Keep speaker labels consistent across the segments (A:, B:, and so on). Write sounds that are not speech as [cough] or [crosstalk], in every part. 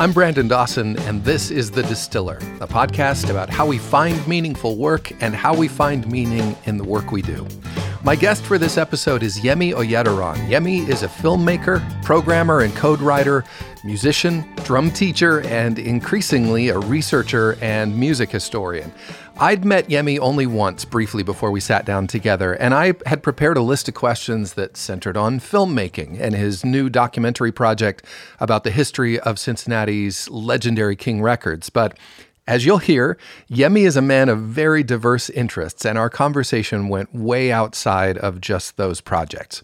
A: I'm Brandon Dawson, and this is The Distiller, a podcast about how we find meaningful work and how we find meaning in the work we do. My guest for this episode is Yemi Oyediran. Yemi is a filmmaker, programmer, and code writer, musician, drum teacher, and increasingly a researcher and music historian. I'd met Yemi only once briefly before we sat down together, and I had prepared a list of questions that centered on filmmaking and his new documentary project about the history of Cincinnati's legendary King Records. But as you'll hear, Yemi is a man of very diverse interests, and our conversation went way outside of just those projects.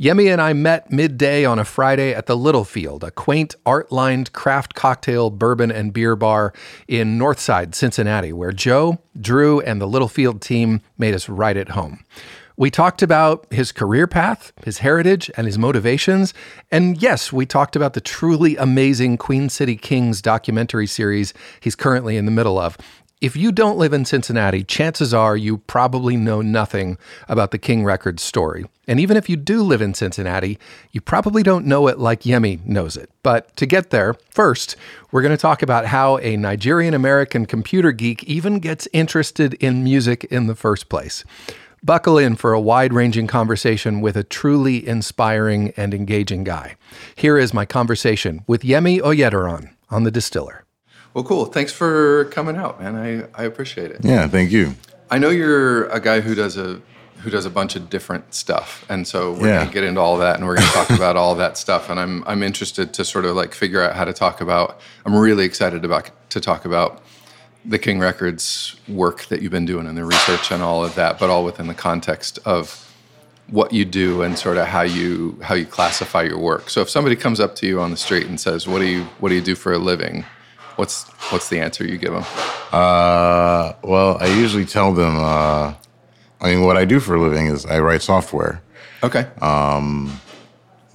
A: Yemi and I met midday on a Friday at the Littlefield, a quaint art lined craft cocktail, bourbon, and beer bar in Northside, Cincinnati, where Joe, Drew, and the Littlefield team made us right at home. We talked about his career path, his heritage, and his motivations. And yes, we talked about the truly amazing Queen City Kings documentary series he's currently in the middle of. If you don't live in Cincinnati, chances are you probably know nothing about the King Records story. And even if you do live in Cincinnati, you probably don't know it like Yemi knows it. But to get there, first, we're going to talk about how a Nigerian American computer geek even gets interested in music in the first place. Buckle in for a wide ranging conversation with a truly inspiring and engaging guy. Here is my conversation with Yemi Oyediran on The Distiller. Well, cool. Thanks for coming out, man. I, I appreciate it.
B: Yeah, thank you.
A: I know you're a guy who does a who does a bunch of different stuff, and so we're yeah. gonna get into all that, and we're gonna talk [laughs] about all that stuff. And I'm I'm interested to sort of like figure out how to talk about. I'm really excited about to talk about the King Records work that you've been doing and the research and all of that, but all within the context of what you do and sort of how you how you classify your work. So if somebody comes up to you on the street and says, "What do you what do you do for a living?" What's what's the answer you give them?
B: Uh, well, I usually tell them. Uh, I mean, what I do for a living is I write software.
A: Okay.
B: Um,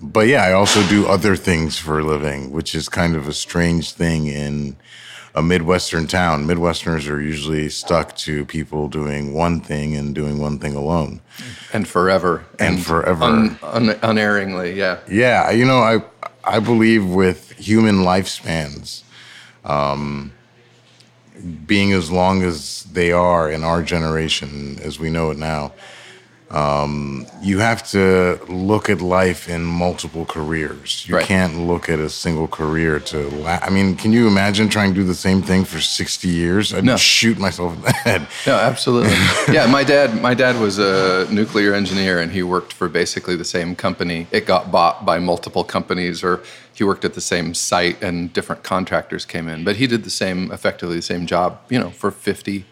B: but yeah, I also do other things for a living, which is kind of a strange thing in a Midwestern town. Midwesterners are usually stuck to people doing one thing and doing one thing alone.
A: And forever.
B: And, and forever.
A: Un, un, unerringly, yeah.
B: Yeah. You know, I, I believe with human lifespans, um, being as long as they are in our generation, as we know it now, um, you have to look at life in multiple careers. You right. can't look at a single career to. La- I mean, can you imagine trying to do the same thing for sixty years? I'd
A: no.
B: shoot myself in the [laughs] head.
A: No, absolutely. [laughs] yeah, my dad. My dad was a nuclear engineer, and he worked for basically the same company. It got bought by multiple companies, or he worked at the same site, and different contractors came in. But he did the same, effectively the same job, you know, for fifty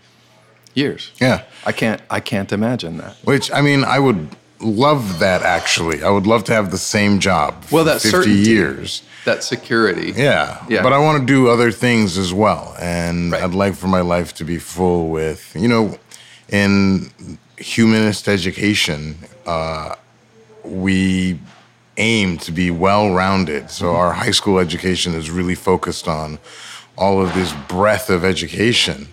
A: years.
B: Yeah.
A: I can't I can't imagine that.
B: Which I mean, I would love that actually. I would love to have the same job
A: well, that
B: 50
A: certainty,
B: years.
A: That security.
B: Yeah.
A: Yeah.
B: But I want to do other things as well. And right. I'd like for my life to be full with, you know, in humanist education, uh, we aim to be well rounded. So our high school education is really focused on all of this breadth of education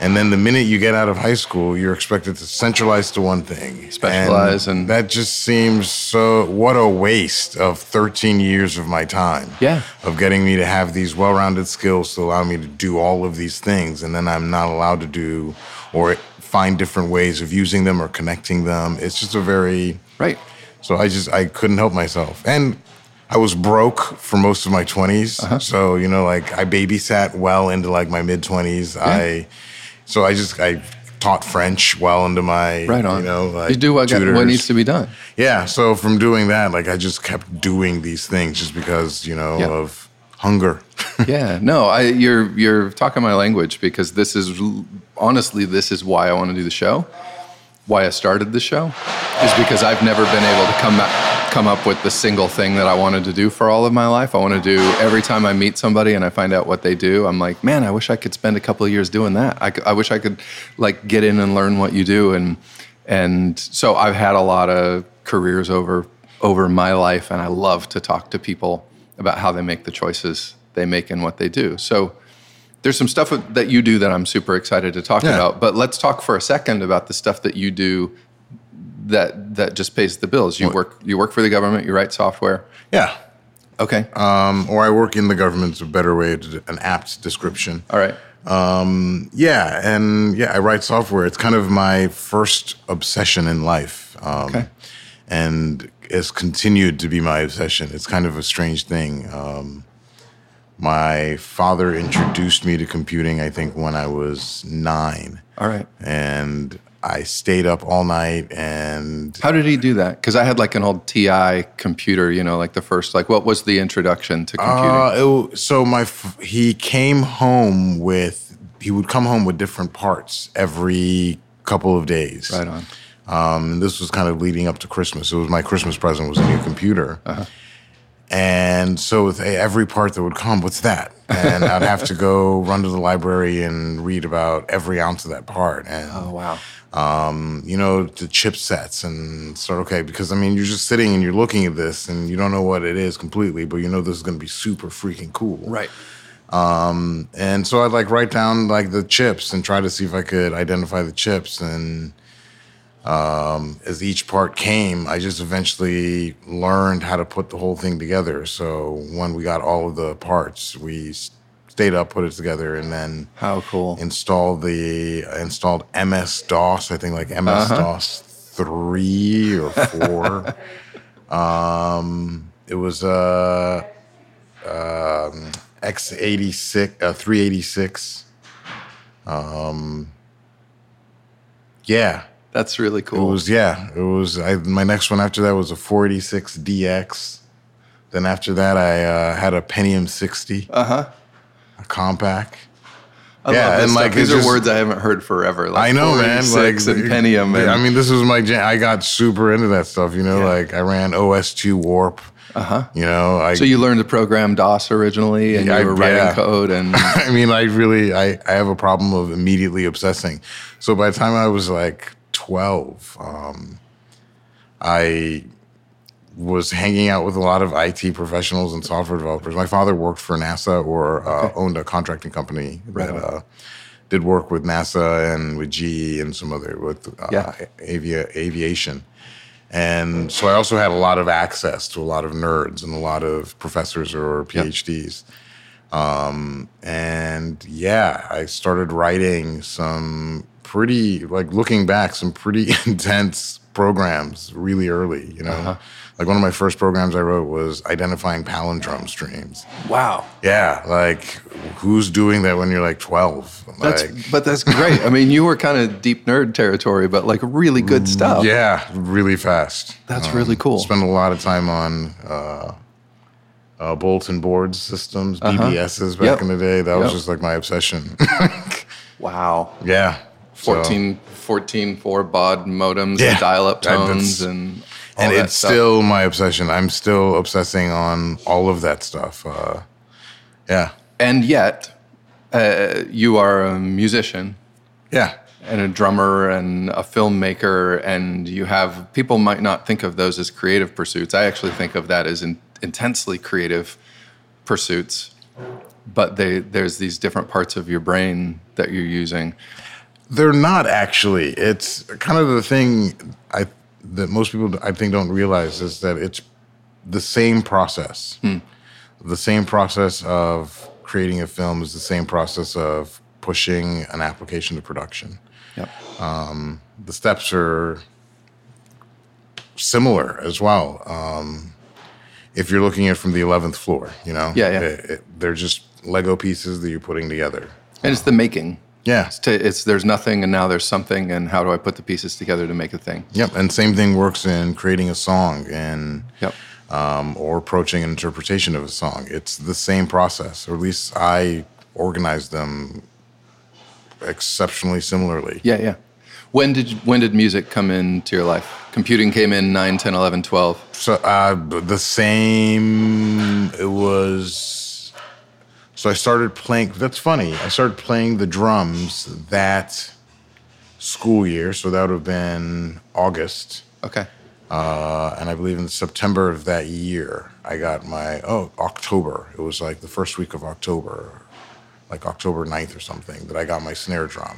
B: and then the minute you get out of high school, you're expected to centralize to one thing,
A: specialize, and, and,
B: that just seems so. What a waste of 13 years of my time.
A: Yeah,
B: of getting me to have these well-rounded skills to allow me to do all of these things, and then I'm not allowed to do or find different ways of using them or connecting them. It's just a very
A: right.
B: So I just I couldn't help myself, and I was broke for most of my 20s. Uh-huh. So you know, like I babysat well into like my mid 20s. Yeah. I so I just I taught French well into my
A: right on.
B: You know, like
A: you do what, got, what needs to be done.
B: Yeah. So from doing that, like I just kept doing these things just because you know of hunger. [laughs]
A: yeah. No, I you're you're talking my language because this is honestly this is why I want to do the show. Why I started the show is because I've never been able to come back come up with the single thing that I wanted to do for all of my life. I want to do every time I meet somebody and I find out what they do, I'm like, man, I wish I could spend a couple of years doing that. I, I wish I could like get in and learn what you do. And, and so I've had a lot of careers over, over my life and I love to talk to people about how they make the choices they make and what they do. So there's some stuff that you do that I'm super excited to talk yeah. about, but let's talk for a second about the stuff that you do that that just pays the bills. You work you work for the government. You write software.
B: Yeah.
A: Okay.
B: Um, or I work in the government. government's a better way, to, an apt description.
A: All right.
B: Yeah, and yeah, I write software. It's kind of my first obsession in life. Um,
A: Okay.
B: And it's continued to be my obsession. It's kind of a strange thing. Um, my father introduced me to computing, I think, when I was nine.
A: All right.
B: And I stayed up all night and
A: How did he do that? Because I had like an old TI computer, you know, like the first, like what was the introduction to computing?
B: Uh, it so my he came home with he would come home with different parts every couple of days.
A: right on.
B: Um, and this was kind of leading up to Christmas. It was my Christmas present was a new computer. And so with every part that would come, what's that? And I'd have to go run to the library and read about every ounce of that part. And [laughs]
A: Oh, wow.
B: Um, you know, the chipsets and sort of okay, because I mean, you're just sitting and you're looking at this and you don't know what it is completely, but you know this is going to be super freaking cool.
A: Right.
B: Um, And so I'd like write down like the chips and try to see if I could identify the chips. And um, as each part came, I just eventually learned how to put the whole thing together. So when we got all of the parts, we s- stayed up, put it together, and then
A: How cool.
B: installed the installed MS DOS. I think like MS DOS three or four. [laughs] um, it was uh, um, X eighty six, uh, three eighty six. Um, yeah,
A: That's really cool.
B: it was yeah. It was. I, my next one after that was a four eighty six DX. Then after that, I uh, had a Pentium sixty. Uh huh. A Compaq.
A: I
B: yeah, and, like,
A: These are
B: just-
A: words I haven't heard forever. Like
B: I know, man. Like
A: 46 and Pentium. And,
B: I mean, this was my jam. I got super into that stuff. You know,
A: Yeah.
B: like I ran OS two Warp. Uh huh. You know, I.
A: so you learned to program DOS originally, and
B: Yeah,
A: you were writing
B: yeah.
A: code, and [laughs]
B: I mean, I really, I, I have a problem of immediately obsessing. So by the time I was like twelve, um, I was hanging out with a lot of IT professionals and software developers. My father worked for NASA or uh, owned a contracting company that uh, did work with NASA and with GE and some other with uh,
A: Yeah.
B: avia- aviation. And so I also had a lot of access to a lot of nerds and a lot of professors or PhDs. Um, and yeah, I started writing some pretty, like looking back, some pretty [laughs] intense programs really early, you know? Like one of my first programs I wrote was identifying palindrome streams.
A: wow,
B: Yeah, like who's doing that when you're like 12?
A: that's
B: like,
A: but that's great. I mean, you were kind of deep nerd territory, but like really good stuff.
B: yeah, really fast.
A: That's really cool.
B: Spend a lot of time on uh, uh, bulletin board systems, BBSs back
A: Uh-huh. Yep.
B: in the day. That was just like my obsession. [laughs]
A: Wow.
B: yeah. So-
A: 14, 14 4 baud modems
B: Yeah,
A: and dial-up tones
B: that's-
A: and all
B: and it's
A: stuff.
B: still my obsession. I'm still obsessing on all of that stuff. Uh, yeah.
A: and yet uh, you are a musician
B: Yeah.
A: and a drummer and a filmmaker and you have people might not think of those as creative pursuits i actually think of that as in, intensely creative pursuits but they there's these different parts of your brain that you're using
B: They're not actually. It's kind of the thing I that most people I think don't realize is that it's the same process. The same process of creating a film is the same process of pushing an application to production.
A: yep.
B: The steps are similar as well. Um, if you're looking at it from the eleventh floor, you know,
A: Yeah, yeah.
B: It- it- they're just Lego pieces that you're putting together.
A: and it's the making
B: Yeah,
A: it's, to, it's there's nothing and now there's something and how do i put the pieces together to make a thing
B: Yep, and same thing works in creating a song and
A: Yep.
B: um, or approaching an interpretation of a song. It's the same process, or at least I organize them exceptionally similarly.
A: yeah yeah when did when did music come into your life computing came in 9 10 11 12
B: So uh, the same. It was. So I started playing. That's funny. I started playing the drums that school year. So that would have been August.
A: okay
B: Uh, and I believe in September of that year, I got my, oh, October. It was like the first week of October, like October 9th or something, that I got my snare drum.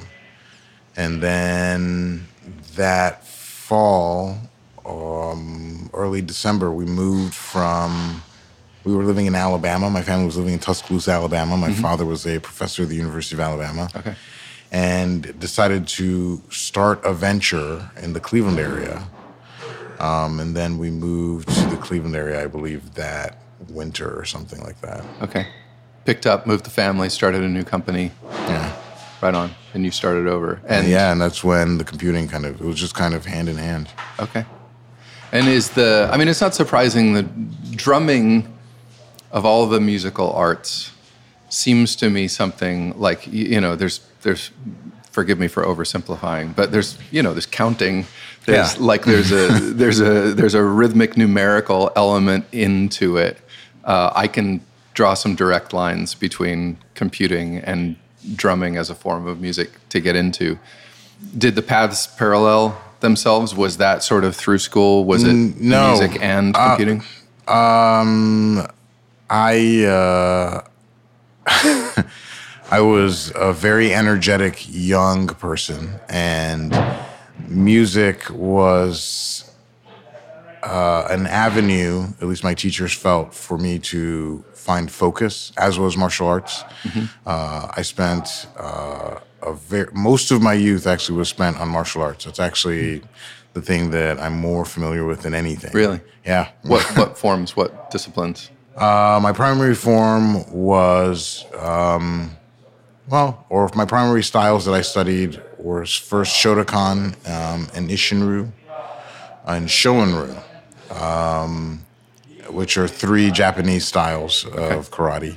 B: And then that fall, um, early December, we moved from we were living in Alabama. My family was living in Tuscaloosa, Alabama. My father was a professor at the University of Alabama.
A: Okay.
B: And decided to start a venture in the Cleveland area. Um, and then we moved to the Cleveland area, I believe, that winter or something like that.
A: Okay. Picked up, moved the family, started a new company.
B: Yeah.
A: Right on. And you started over. And
B: yeah, and that's when the computing kind of, it was just kind of hand in hand.
A: Okay. And is the, I mean, it's not surprising that drumming of all the musical arts seems to me something like, you know, there's, there's, forgive me for oversimplifying, but there's, you know, there's counting. There's
B: Yeah.
A: like, there's a, [laughs] there's a, there's a rhythmic numerical element into it. Uh, I can draw some direct lines between computing and drumming as a form of music to get into did the paths parallel themselves? Was that sort of through school? Was it
B: no.
A: music and
B: Uh,
A: computing?
B: I uh, [laughs] I was a very energetic young person, and music was uh, an avenue. At least my teachers felt for me to find focus, as was martial arts. Uh, I spent uh, a very most of my youth actually was spent on martial arts. It's actually the thing that I'm more familiar with than anything.
A: Really?
B: Yeah.
A: what [laughs] what forms? What disciplines?
B: Uh, my primary form was, um, well, or my primary styles that I studied were first Shotokan um, and Isshinryu and Shorinryu, um, which are three Japanese styles of karate.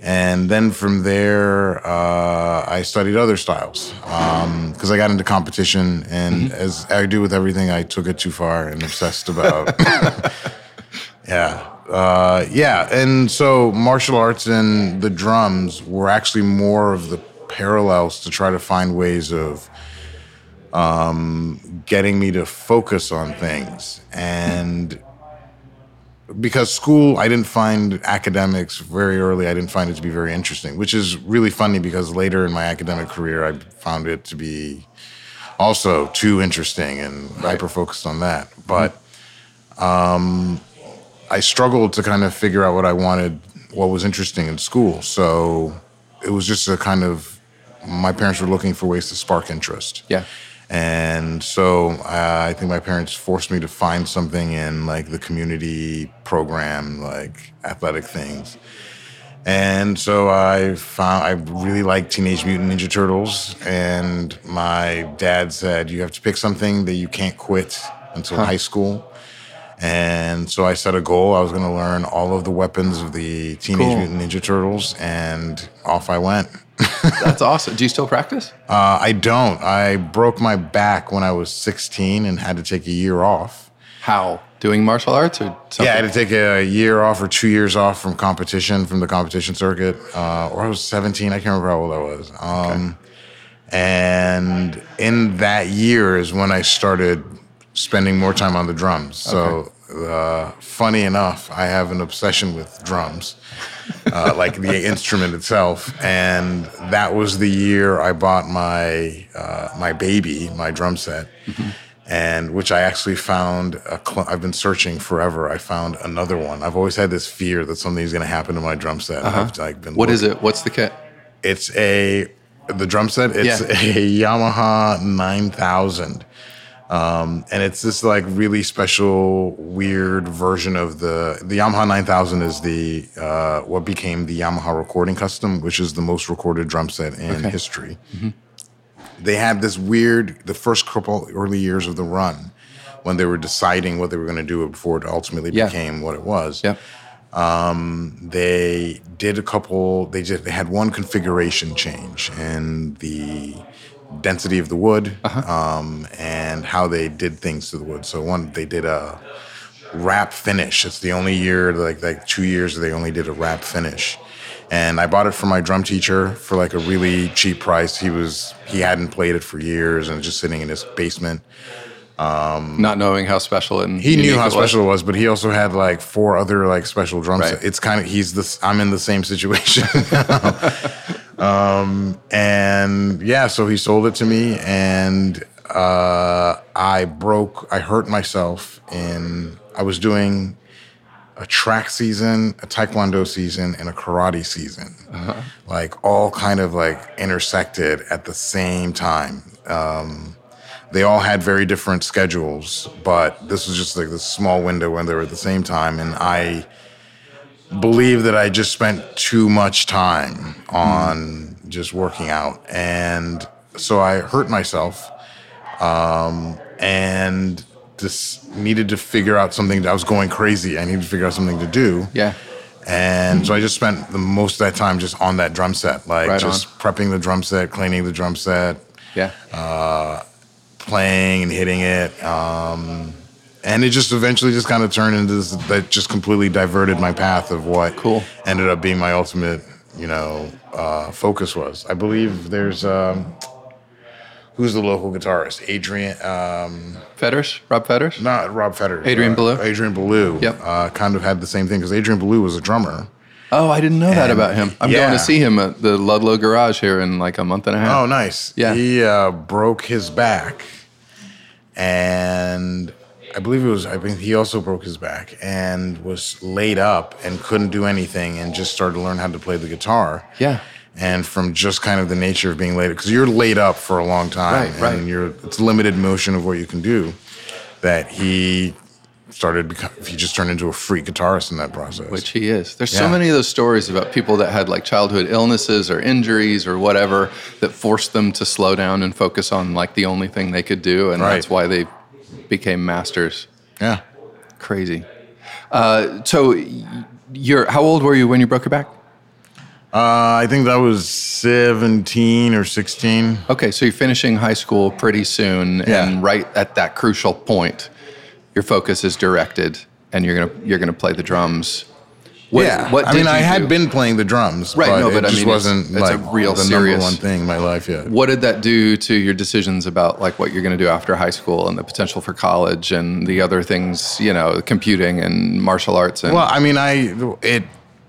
B: And then from there, uh, I studied other styles because I got into competition. And as I do with everything, I took it too far and obsessed about [laughs] [laughs] yeah. Uh, yeah. And so martial arts and the drums were actually more of the parallels to try to find ways of um, getting me to focus on things. And because school, I didn't find academics very early, I didn't find it to be very interesting, which is really funny because later in my academic career, I found it to be also too interesting and hyper focused on that. But I struggled to kind of figure out what I wanted, what was interesting in school. So it was just a kind of, my parents were looking for ways to spark interest.
A: Yeah.
B: And so uh, I think my parents forced me to find something in like the community program, like athletic things. And so I found I really liked Teenage Mutant Ninja Turtles, and my dad said you have to pick something that you can't quit until high school. And so I set a goal. I was going to learn all of the weapons of the Teenage
A: Cool.
B: Mutant Ninja Turtles, and off I went. [laughs]
A: That's awesome. Do you still practice?
B: Uh, I don't. I broke my back when I was 16 and had to take a year off.
A: How? Doing martial arts or something?
B: Yeah, I had to take a year off or two years off from competition, from the competition circuit. Uh, or I was 17. I can't remember how old I was. Um, And in that year is when I started spending more time on the drums. So, uh, funny enough, I have an obsession with drums, uh, [laughs] like the instrument itself. And that was the year I bought my uh, my baby, my drum set. And which I actually found, a cl- I've been searching forever. I found another one. I've always had this fear that something's going to happen to my drum set. I've like been
A: What is it? What's the kit?
B: it's a the drum set. It's
A: Yeah.
B: a Yamaha 9000, um, and it's this like really special, weird version of the the Yamaha 9000 is the uh, what became the Yamaha Recording Custom, which is the most recorded drum set in history. They had this weird the first couple early years of the run when they were deciding what they were going to do before it ultimately
A: Yeah.
B: became what it was
A: Yeah.
B: they did a couple they just they had one configuration change in the density of the wood um, and how they did things to the wood. So one they did a wrap finish. It's the only year like like two years they only did a wrap finish. And i bought it for my drum teacher for like a really cheap price. He was he hadn't played it for years and just sitting in his basement
A: Not knowing how special and
B: he knew how
A: it was.
B: special it was, but he also had like four other like special drums.
A: Right.
B: It's kind of he's this. I'm in the same situation. [laughs] um, and yeah, so he sold it to me, and uh, I broke. I hurt myself in. I was doing a track season, a taekwondo season, and a karate season, uh-huh. like all kind of like intersected at the same time. Um, they all had very different schedules, but this was just like this small window when they were at the same time, and I believe that I just spent too much time on mm. just working out, and so I hurt myself, um, and just needed to figure out something. I was going crazy. I needed to figure out something to do.
A: Yeah.
B: And so I just spent the most of that time just on that drum set, like right just on. prepping the drum set, cleaning the drum set.
A: Yeah.
B: Uh, playing and hitting it. Um, and it just eventually just kind of turned into this that just completely diverted my path of what
A: cool.
B: ended up being my ultimate, you know, uh, focus was. I believe there's um, who's the local guitarist? Adrian um,
A: Fetters, Rob Fetters,
B: not Rob Fetters.
A: Adrian
B: uh,
A: Belew.
B: Adrian Belew.
A: Yep.
B: Uh, kind of had the same thing because Adrian Belew was a drummer.
A: Oh, I didn't know and, that about him. I'm yeah. going to see him at the Ludlow Garage here in like a month and a half.
B: Oh, nice.
A: Yeah.
B: He uh, broke his back, and I believe it was. I think he also broke his back and was laid up and couldn't do anything, and just started to learn how to play the guitar.
A: Yeah
B: and from just kind of the nature of being laid up, because you're laid up for a long time
A: right, right.
B: and you're it's limited motion of what you can do that he started if he just turned into a freak guitarist in that process
A: which he is there's yeah. so many of those stories about people that had like childhood illnesses or injuries or whatever that forced them to slow down and focus on like the only thing they could do and right. that's why they became masters
B: yeah
A: crazy uh, so you're how old were you when you broke your back
B: uh, I think that was 17 or 16.
A: Okay, so you're finishing high school pretty soon,
B: yeah.
A: and right at that crucial point, your focus is directed, and you're gonna you're gonna play the drums.
B: What, yeah, what I mean, I had do? been playing the drums,
A: right?
B: But
A: no, but
B: it
A: I
B: just
A: mean,
B: wasn't
A: it's,
B: like
A: it's a real
B: the
A: serious
B: number one thing in my life yet.
A: What did that do to your decisions about like what you're going to do after high school and the potential for college and the other things, you know, computing and martial arts? And
B: well, I mean, I it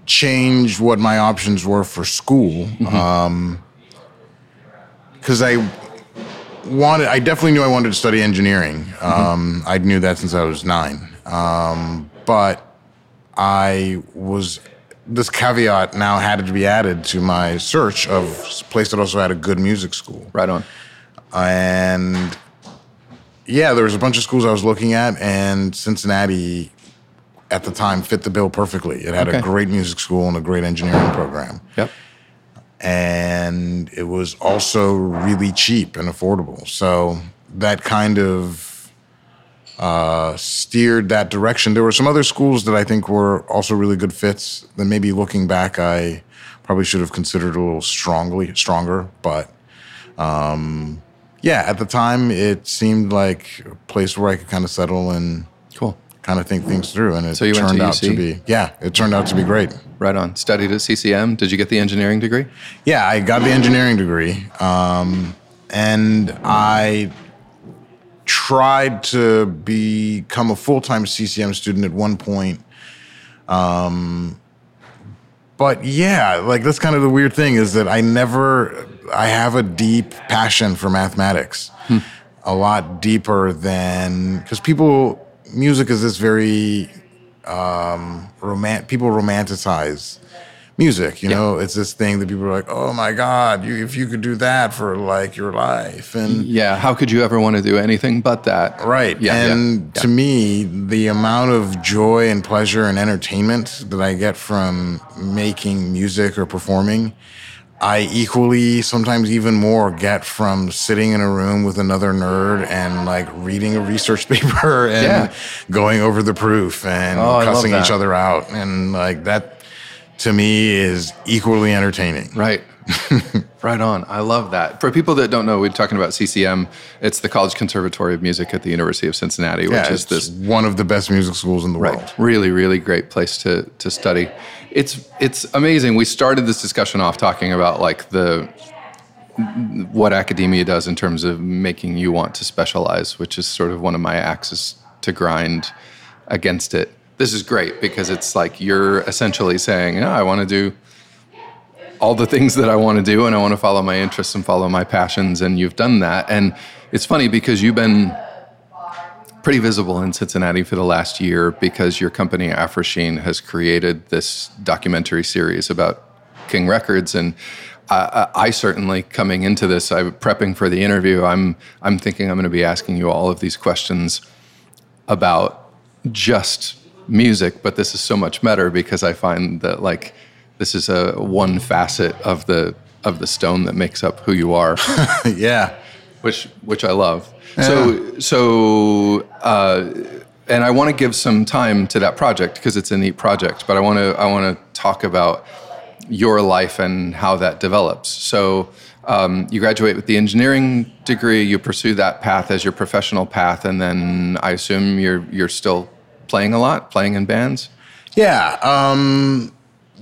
B: changed what my options were for school. Mm-hmm. Um, because I wanted, I definitely knew I wanted to study engineering. Mm-hmm. Um, I knew that since I was nine. Um, but I was, this caveat now had to be added to my search of a place that also had a good music school.
A: Right on.
B: And yeah, there was a bunch of schools I was looking at, and Cincinnati at the time fit the bill perfectly. It had okay. a great music school and a great engineering program.
A: Yep.
B: And it was also really cheap and affordable. So that kind of uh, steered that direction. There were some other schools that I think were also really good fits that maybe looking back, I probably should have considered a little strongly stronger. But um, yeah, at the time, it seemed like a place where I could kind of settle and
A: cool
B: kind of think things through. And it
A: so
B: turned
A: to
B: out to be, yeah, it turned out to be great.
A: Right on. Studied at CCM. Did you get the engineering degree?
B: Yeah, I got the engineering degree. Um, and I tried to become a full time CCM student at one point. Um, but yeah, like that's kind of the weird thing is that I never, I have a deep passion for mathematics. Hmm. A lot deeper than because people music is this very um, roman- people romanticize music. You yeah. know, it's this thing that people are like, "Oh my God, you, if you could do that for like your life," and
A: yeah, how could you ever want to do anything but that?
B: Right. Yeah, and yeah, to me, the amount of joy and pleasure and entertainment that I get from making music or performing I equally, sometimes even more, get from sitting in a room with another nerd and like reading a research [laughs] paper and
A: yeah.
B: going over the proof and
A: oh,
B: cussing each other out. And like that to me is equally entertaining.
A: Right. [laughs] right on. I love that. For people that don't know, we're talking about CCM. It's the College Conservatory of Music at the University of Cincinnati, which
B: yeah,
A: is this
B: one of the best music schools in the
A: right.
B: world.
A: Really, really great place to to study. It's it's amazing. We started this discussion off talking about like the what academia does in terms of making you want to specialize, which is sort of one of my axes to grind against it. This is great because it's like you're essentially saying, I want to do all the things that I want to do and I want to follow my interests and follow my passions. And you've done that. And it's funny because you've been pretty visible in Cincinnati for the last year because your company Afrosheen has created this documentary series about King Records and. I, I certainly coming into this, I'm prepping for the interview. I'm I'm thinking I'm going to be asking you all of these questions about just music, but this is so much better because I find that like this is a one facet of the of the stone that makes up who you are. [laughs]
B: yeah,
A: which which I love. Yeah. So so uh, and I want to give some time to that project because it's a neat project. But I want to I want to talk about your life and how that develops. So. Um, you graduate with the engineering degree. You pursue that path as your professional path, and then I assume you're you're still playing a lot, playing in bands.
B: Yeah, um,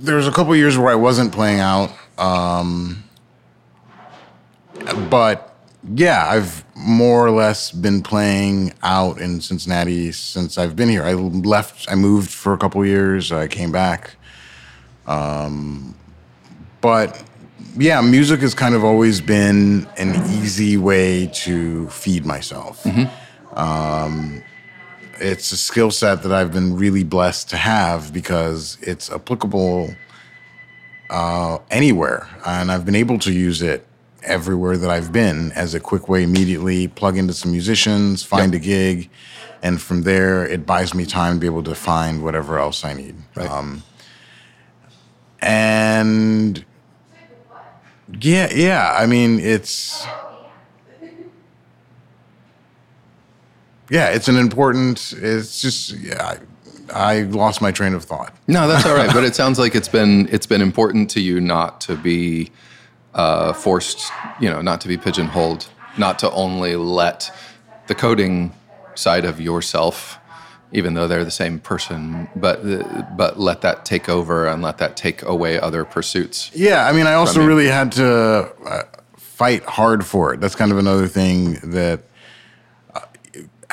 B: there was a couple years where I wasn't playing out, um, but yeah, I've more or less been playing out in Cincinnati since I've been here. I left, I moved for a couple years, I came back. Um, but yeah, music has kind of always been an easy way to feed myself. Mm-hmm. Um, it's a skill set that I've been really blessed to have because it's applicable uh, anywhere, and I've been able to use it everywhere that I've been as a quick way immediately plug into some musicians, find yep. a gig, and from there it buys me time to be able to find whatever else I need. Right. Um, and yeah, yeah, I mean it's yeah, it's an important. It's just yeah. I, I lost my train of thought.
A: No, that's all right. but it [laughs] sounds like it's been it's been important to you not to be uh, forced, you know, not to be pigeonholed, not to only let the coding side of yourself, even though they're the same person, but but let that take over and let that take away other pursuits.
B: Yeah, I mean, I also really had to uh, fight hard for it. That's kind of another thing that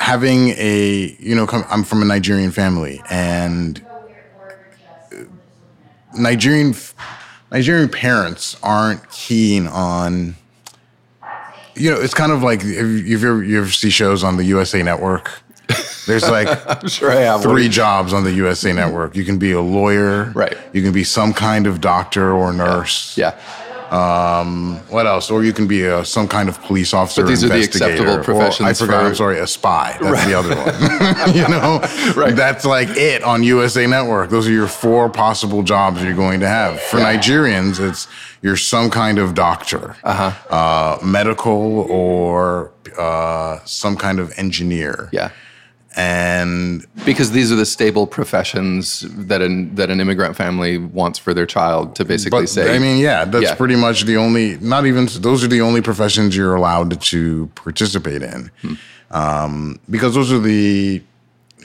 B: having a you know i'm from a nigerian family and nigerian nigerian parents aren't keen on you know it's kind of like if you ever, you ever see shows on the usa network there's like [laughs] sure three jobs on the USA Network. You can be a lawyer,
A: right?
B: You can be some kind of doctor or nurse,
A: yeah. yeah
B: um, what else? Or you can be a, some kind of police officer.
A: But these are the acceptable professions.
B: I forgot. For... I'm sorry, a spy. That's right. the other one. [laughs] [laughs] you know, right. That's like it on USA Network. Those are your four possible jobs you're going to have. For yeah. Nigerians, it's you're some kind of doctor, uh-huh. uh, medical, or uh, some kind of engineer.
A: Yeah
B: and
A: because these are the stable professions that an that an immigrant family wants for their child to basically
B: but,
A: say.
B: I mean, yeah, that's yeah. pretty much the only. Not even those are the only professions you're allowed to participate in, hmm. um, because those are the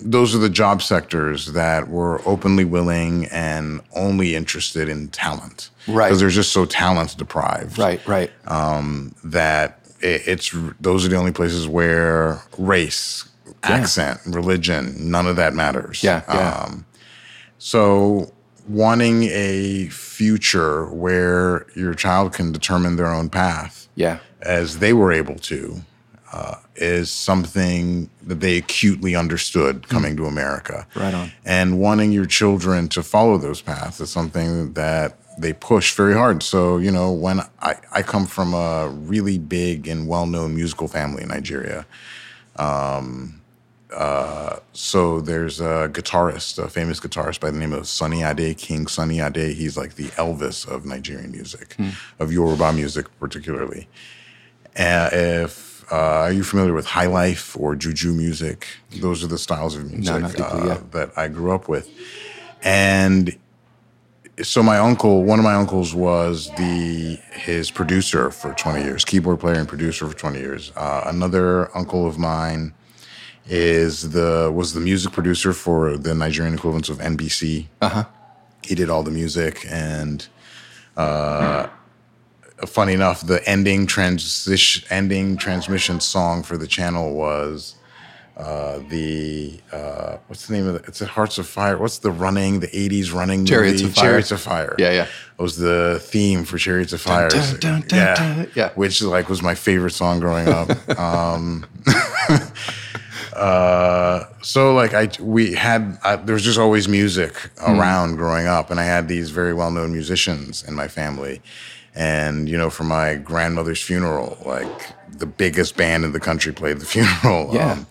B: those are the job sectors that were openly willing and only interested in talent.
A: Right.
B: Because they're just so talent deprived.
A: Right. Right.
B: Um, that it, it's those are the only places where race accent, religion, none of that matters.
A: Yeah. yeah. Um,
B: so wanting a future where your child can determine their own path,
A: yeah,
B: as they were able to, uh, is something that they acutely understood hmm. coming to America.
A: Right on.
B: And wanting your children to follow those paths is something that they push very hard. So, you know, when I, I come from a really big and well known musical family in Nigeria, um, uh, so there's a guitarist, a famous guitarist by the name of Sunny Ade, King Sunny Ade. He's like the Elvis of Nigerian music, hmm. of Yoruba music particularly. Uh, if uh, are you familiar with high life or juju music? Those are the styles of music no, deeply, uh, that I grew up with, and so my uncle, one of my uncles, was the his producer for 20 years, keyboard player and producer for 20 years. Uh, another uncle of mine is the was the music producer for the Nigerian equivalents of NBC.
A: Uh-huh.
B: He did all the music and uh, funny enough, the ending transition ending transmission song for the channel was uh, the uh, what's the name of it? It's a Hearts of Fire. What's the running the '80s running
A: Chariots movie? of Fire.
B: Chariots of Fire.
A: Yeah, yeah.
B: It was the theme for Chariots of Fire. Dun, dun, dun, yeah, yeah. Which like was my favorite song growing up. [laughs] um, [laughs] uh, so like I we had I, there was just always music around growing up, and I had these very well known musicians in my family, and you know for my grandmother's funeral, like the biggest band in the country played the [laughs] funeral.
A: Yeah.
B: Um,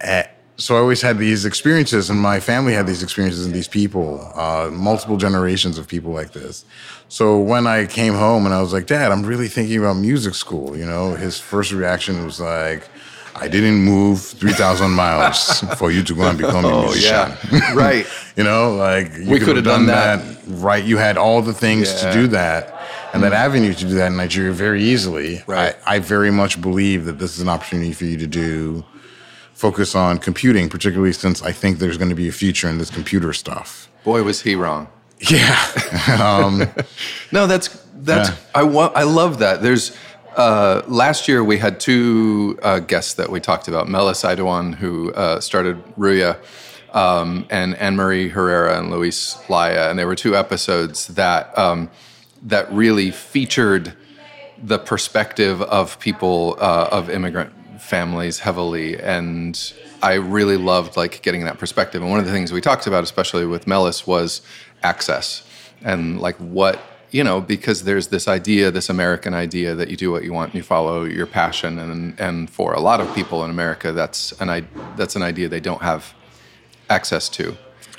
B: eh, so I always had these experiences, and my family had these experiences, and these people, uh, multiple generations of people like this. So when I came home and I was like, Dad, I'm really thinking about music school. You know, his first reaction was like, I didn't move 3,000 miles for you to go and become a
A: Oh,
B: musician.
A: yeah. [laughs] Right.
B: you know, like you
A: We
B: could have done,
A: done
B: that. right. You had all the things
A: Yeah.
B: to do that and that avenue to do that in Nigeria very easily.
A: Right.
B: I, I very much believe that this is an opportunity for you to do focus on computing, particularly since I think there's going to be a future in this computer stuff.
A: Boy, was he wrong.
B: Yeah. [laughs]
A: Um, [laughs] no, that's that's
B: Yeah.
A: I wa- I love that. There's uh, last year we had two uh, guests that we talked about. Melis Aidoan, who uh, started Ruya, um, and Anne Marie Herrera and Luis Laya, and there were two episodes that um, that really featured the perspective of people uh, of immigrant families heavily and i really loved like getting that perspective and one of the things we talked about especially with melis was access and like what you know because there's this idea this american idea that you do what you want and you follow your passion and and for a lot of people in america that's an i that's an idea they don't have access to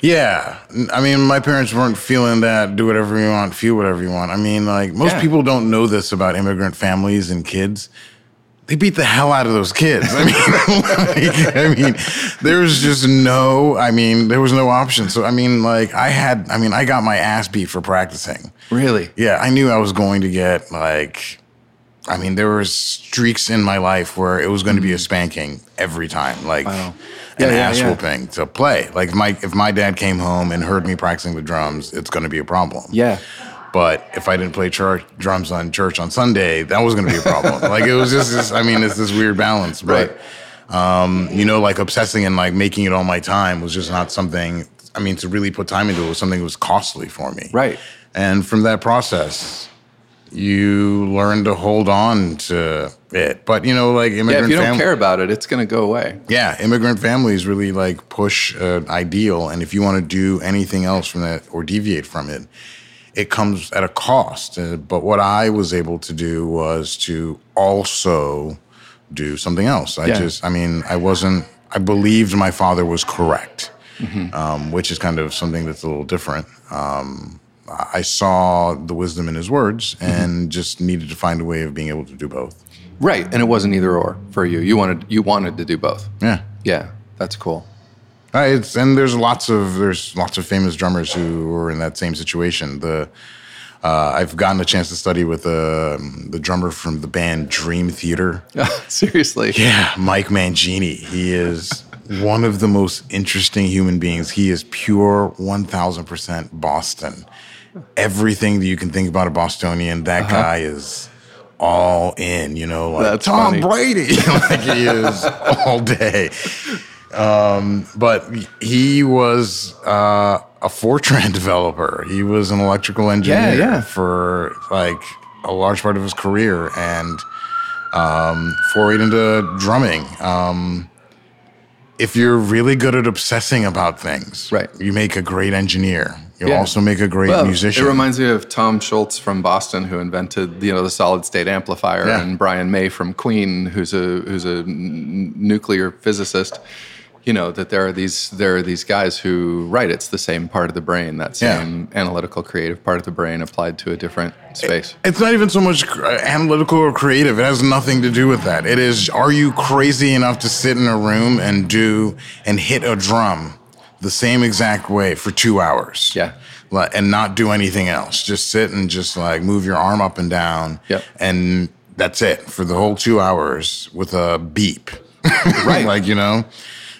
B: Yeah, I mean, my parents weren't feeling that. Do whatever you want, feel whatever you want. I mean, like most
A: Yeah.
B: people don't know this about immigrant families and kids. They beat the hell out of those kids. I mean, [laughs] like, I mean, there was just no. I mean, there was no option. So I mean, like, I had. I mean, I got my ass beat for practicing.
A: really
B: Yeah, I knew I was going to get like. I mean, there were streaks in my life where it was going to be a spanking every time, like
A: Wow.
B: an
A: Yeah, yeah,
B: ass
A: yeah.
B: whooping to play. Like if my if my dad came home and heard me practicing the drums, it's going to be a problem.
A: yeah
B: But if I didn't play church drums on church on Sunday, that was going to be a problem. [laughs] like it was just this. I mean, it's this weird balance. But
A: Right.
B: um, you know, like obsessing and like making it all my time was just not something. I mean, to really put time into it was something that was costly for me.
A: Right.
B: And from that process, you learn to hold on to it. But you know, like
A: yeah
B: immigrant
A: if you don't
B: fam-
A: care about it it's going to go away
B: yeah, immigrant families really like push an ideal, and if you want to do anything else from that or deviate from it, it comes at a cost. Uh, but what I was able to do was to also do something else. I
A: Yeah.
B: just, I mean, I wasn't. I believed my father was correct,
A: Mm-hmm.
B: um, which is kind of something that's a little different. Um, I saw the wisdom in his words
A: Mm-hmm.
B: and just needed to find a way of being able to do both.
A: right and it wasn't either or for you you wanted you wanted to do both
B: Yeah.
A: yeah that's cool
B: Uh, it's and there's lots of there's lots of famous drummers who were in that same situation. The uh, I've gotten a chance to study with um, the drummer from the band Dream Theater. [laughs]
A: seriously
B: Yeah, Mike Mangini. He is one of the most interesting human beings. He is pure 1000% Boston. Everything that you can think about a Bostonian, that guy is all in, you know, like
A: That's
B: Tom
A: funny.
B: Brady. [laughs] like he is [laughs] all day. Um, but he was uh, a Fortran [laughs] developer. He was an electrical engineer
A: yeah.
B: for like a large part of his career and um, forayed into drumming. Um, if you're really good at obsessing about things,
A: Right.
B: you make a great engineer. You'll
A: Yeah.
B: also make a great
A: Well,
B: musician.
A: It reminds me of Tom Scholz from Boston, who invented you know the solid state amplifier,
B: Yeah.
A: and Brian May from Queen, who's a who's a n- nuclear physicist. You know that there are these there are these guys who right. It's the same part of the brain, that
B: Yeah.
A: same analytical, creative part of the brain applied to a different space.
B: It's not even so much analytical or creative. It has nothing to do with that. It is, are you crazy enough to sit in a room and do and hit a drum the same exact way for two hours?
A: Yeah.
B: And not do anything else. Just sit and just like move your arm up and down.
A: Yep.
B: And that's it for the whole two hours with a beep. [laughs]
A: Right.
B: like, you know,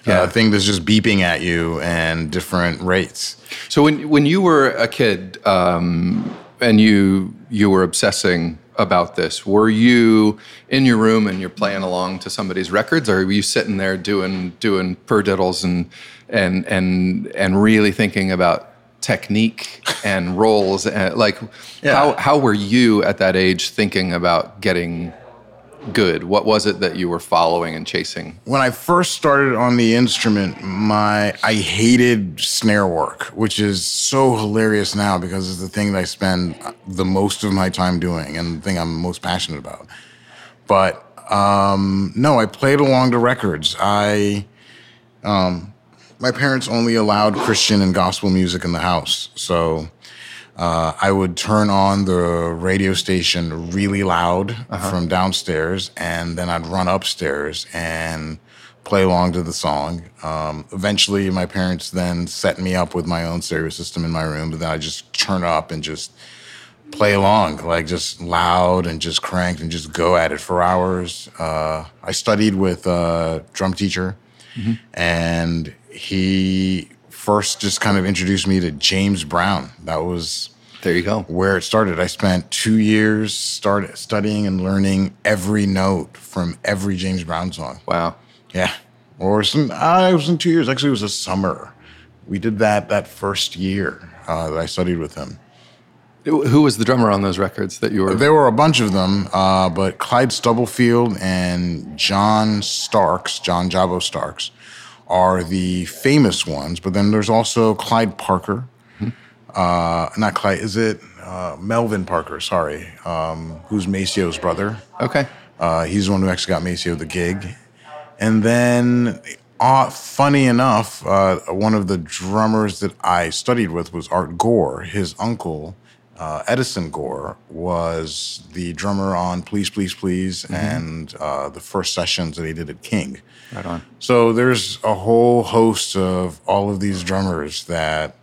A: Yeah.
B: a thing that's just beeping at you and different rates.
A: So when when you were a kid um, and you you were obsessing about this, were you in your room and you're playing along to somebody's records, or were you sitting there doing doing paradiddles and and and and really thinking about technique and [laughs] rolls and like
B: Yeah.
A: how how were you at that age thinking about getting good? What was it that you were following and chasing?
B: When I first started on the instrument, my I hated snare work, which is so hilarious now because it's the thing that I spend the most of my time doing and the thing I'm most passionate about. But um, no, I played along to records. I um, my parents only allowed Christian and gospel music in the house, so uh, I would turn on the radio station really loud uh-huh. from downstairs, and then I'd run upstairs and play along to the song. Um, eventually, my parents then set me up with my own stereo system in my room, but then I just turn up and just play along, like just loud and just cranked and just go at it for hours. Uh, I studied with a drum teacher, mm-hmm. and he first just kind of introduced me to James Brown. That was
A: there you go
B: where it started. I spent two years start studying and learning every note from every James Brown song.
A: Wow.
B: Yeah. Or some, I was in two years. Actually, it was a summer. We did that that first year uh, that I studied with him.
A: Who was the drummer on those records that you were?
B: There were a bunch of them, uh, but Clyde Stubblefield and John Starks, John Jabo Starks, are the famous ones. But then there's also Clyde Parker. Hmm. Uh, not Clyde, is it uh, Melvin Parker? Sorry, um, who's Maceo's brother.
A: Okay.
B: Uh, he's the one who actually got Maceo the gig. And then, uh, funny enough, uh, one of the drummers that I studied with was Art Gore. His uncle, uh, Edison Gore, was the drummer on Please, Please, Please mm-hmm. and uh, the first sessions that he did at King.
A: Right on.
B: So there's a whole host of all of these drummers that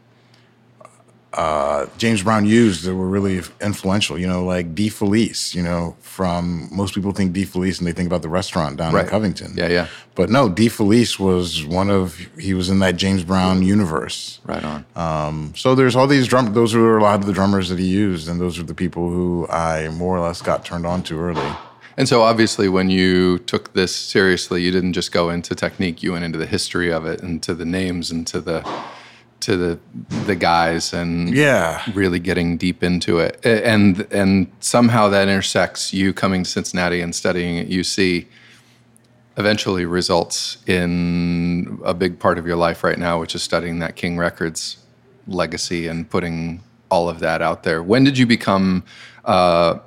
B: uh, James Brown used that were really influential. You know, like Dee Felice. You know, from most people think Dee Felice and they think about the restaurant down right. in Covington.
A: Yeah, yeah.
B: But no, Dee Felice was one of he was in that James Brown universe.
A: Right on.
B: Um, so there's all these drum. Those were a lot of the drummers that he used, and those are the people who I more or less got turned on to early.
A: And so, obviously, when you took this seriously, you didn't just go into technique; you went into the history of it, and to the names, and to the to the the guys and
B: yeah.
A: really getting deep into it. And and somehow that intersects you coming to Cincinnati and studying at UC eventually results in a big part of your life right now which is studying that King Records legacy and putting all of that out there. When did you become uh,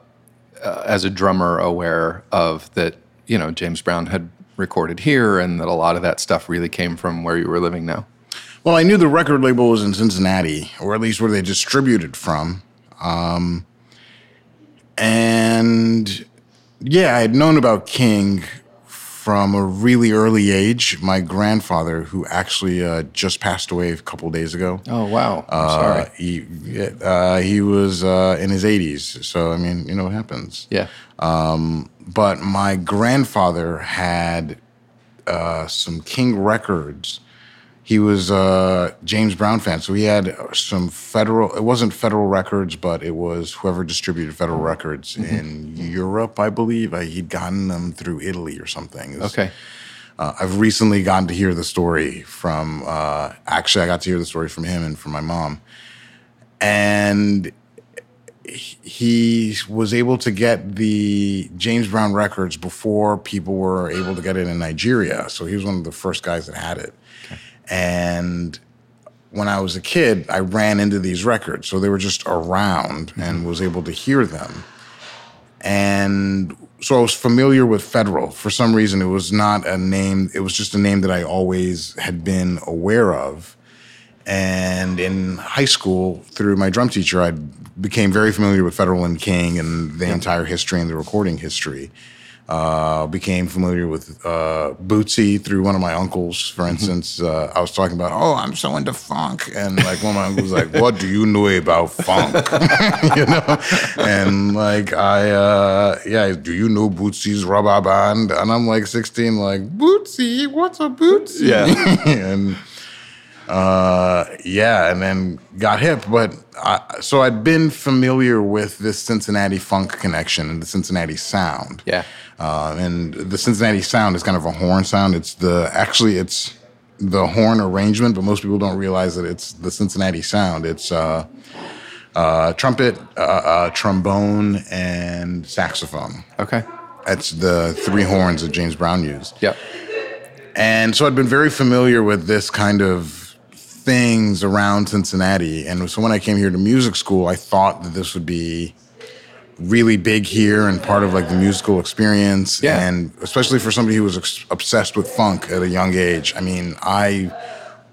A: uh, as a drummer aware of that you know James Brown had recorded here and that a lot of that stuff really came from where you were living now
B: well, I knew the record label was in Cincinnati, or at least where they distributed from. Um, and yeah, I had known about King from a really early age. My grandfather, who actually uh, just passed away a couple days ago.
A: Oh wow!
B: I'm uh, sorry. He uh, he was uh, in his 80s, so I mean, you know what happens.
A: Yeah.
B: Um, but my grandfather had uh, some King records he was a James Brown fan, so he had some federal. It wasn't Federal Records, but it was whoever distributed Federal Records mm-hmm. in Europe, I believe. he'd gotten them through Italy or something.
A: Was, okay.
B: Uh, I've recently gotten to hear the story from. Uh, actually, I got to hear the story from him and from my mom, and he was able to get the James Brown records before people were able to get it in Nigeria. So he was one of the first guys that had it. And when I was a kid, I ran into these records. So they were just around and was able to hear them. And so I was familiar with Federal. For some reason, it was not a name, it was just a name that I always had been aware of. And in high school, through my drum teacher, I became very familiar with Federal and King and the entire history and the recording history. Uh, became familiar with uh, Bootsy through one of my uncles, for mm-hmm. instance. Uh, I was talking about, oh, I'm so into funk, and like one of my uncles was like, "What do you know about funk?" [laughs] you know, and like I, uh, yeah, do you know Bootsy's rubber band? And I'm like 16, like Bootsy, what's a Bootsy?
A: Yeah, [laughs]
B: and uh, yeah, and then got hip. But I, so I'd been familiar with this Cincinnati funk connection and the Cincinnati sound.
A: Yeah.
B: Uh, and the Cincinnati sound is kind of a horn sound. It's the actually it's the horn arrangement, but most people don't realize that it's the Cincinnati sound. It's uh, uh, trumpet, uh, uh, trombone, and saxophone.
A: Okay.
B: It's the three horns that James Brown used.
A: Yeah.
B: And so I'd been very familiar with this kind of things around Cincinnati. And so when I came here to music school, I thought that this would be really big here and part of like the musical experience.
A: Yeah.
B: And especially for somebody who was ex- obsessed with funk at a young age. I mean, I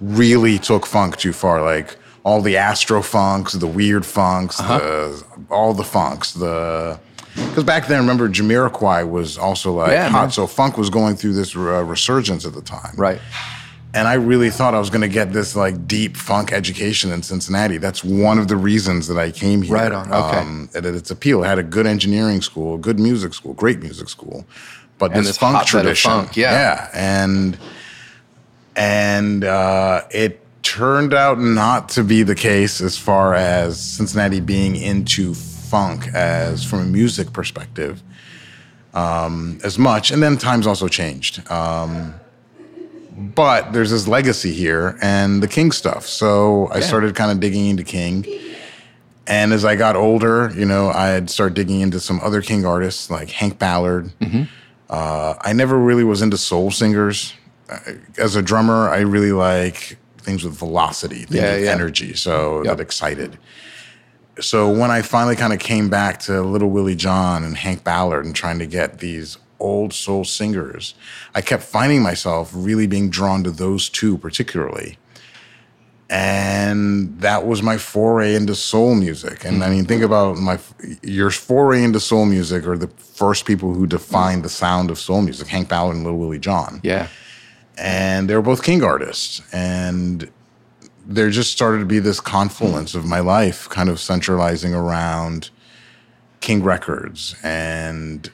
B: really took funk too far. Like all the Astro funks, the weird funks,
A: Uh-huh.
B: the, all the funks, the. Because back then, remember, Jamiroquai was also like
A: Yeah,
B: hot.
A: man.
B: So funk was going through this uh, resurgence at the time
A: Right.
B: And I really thought I was going to get this like deep funk education in Cincinnati. That's one of the reasons that I came here.
A: Right on, okay.
B: Um, its appeal. It had a good engineering school, a good music school, great music school, but
A: And
B: this,
A: this
B: funk tradition,
A: funk, yeah.
B: yeah, and and uh, it turned out not to be the case as far as Cincinnati being into funk as from a music perspective um, as much. And then times also changed. Um, but there's this legacy here and the King stuff. So I
A: Yeah.
B: started kind of digging into King. And as I got older, you know, I'd start digging into some other King artists like Hank Ballard.
A: Mm-hmm.
B: Uh, I never really was into soul singers. Uh, As a drummer, I really like things with velocity, things
A: Yeah,
B: with
A: yeah.
B: energy, so
A: Yep.
B: that excited. So when I finally kind of came back to Little Willie John and Hank Ballard and trying to get these old soul singers, I kept finding myself really being drawn to those two particularly. And that was my foray into soul music. And I mean, think about my your foray into soul music are the first people who defined the sound of soul music, Hank Ballard and Little Willie John
A: Yeah.
B: and they were both King artists. And there just started to be this confluence of my life kind of centralizing around King Records and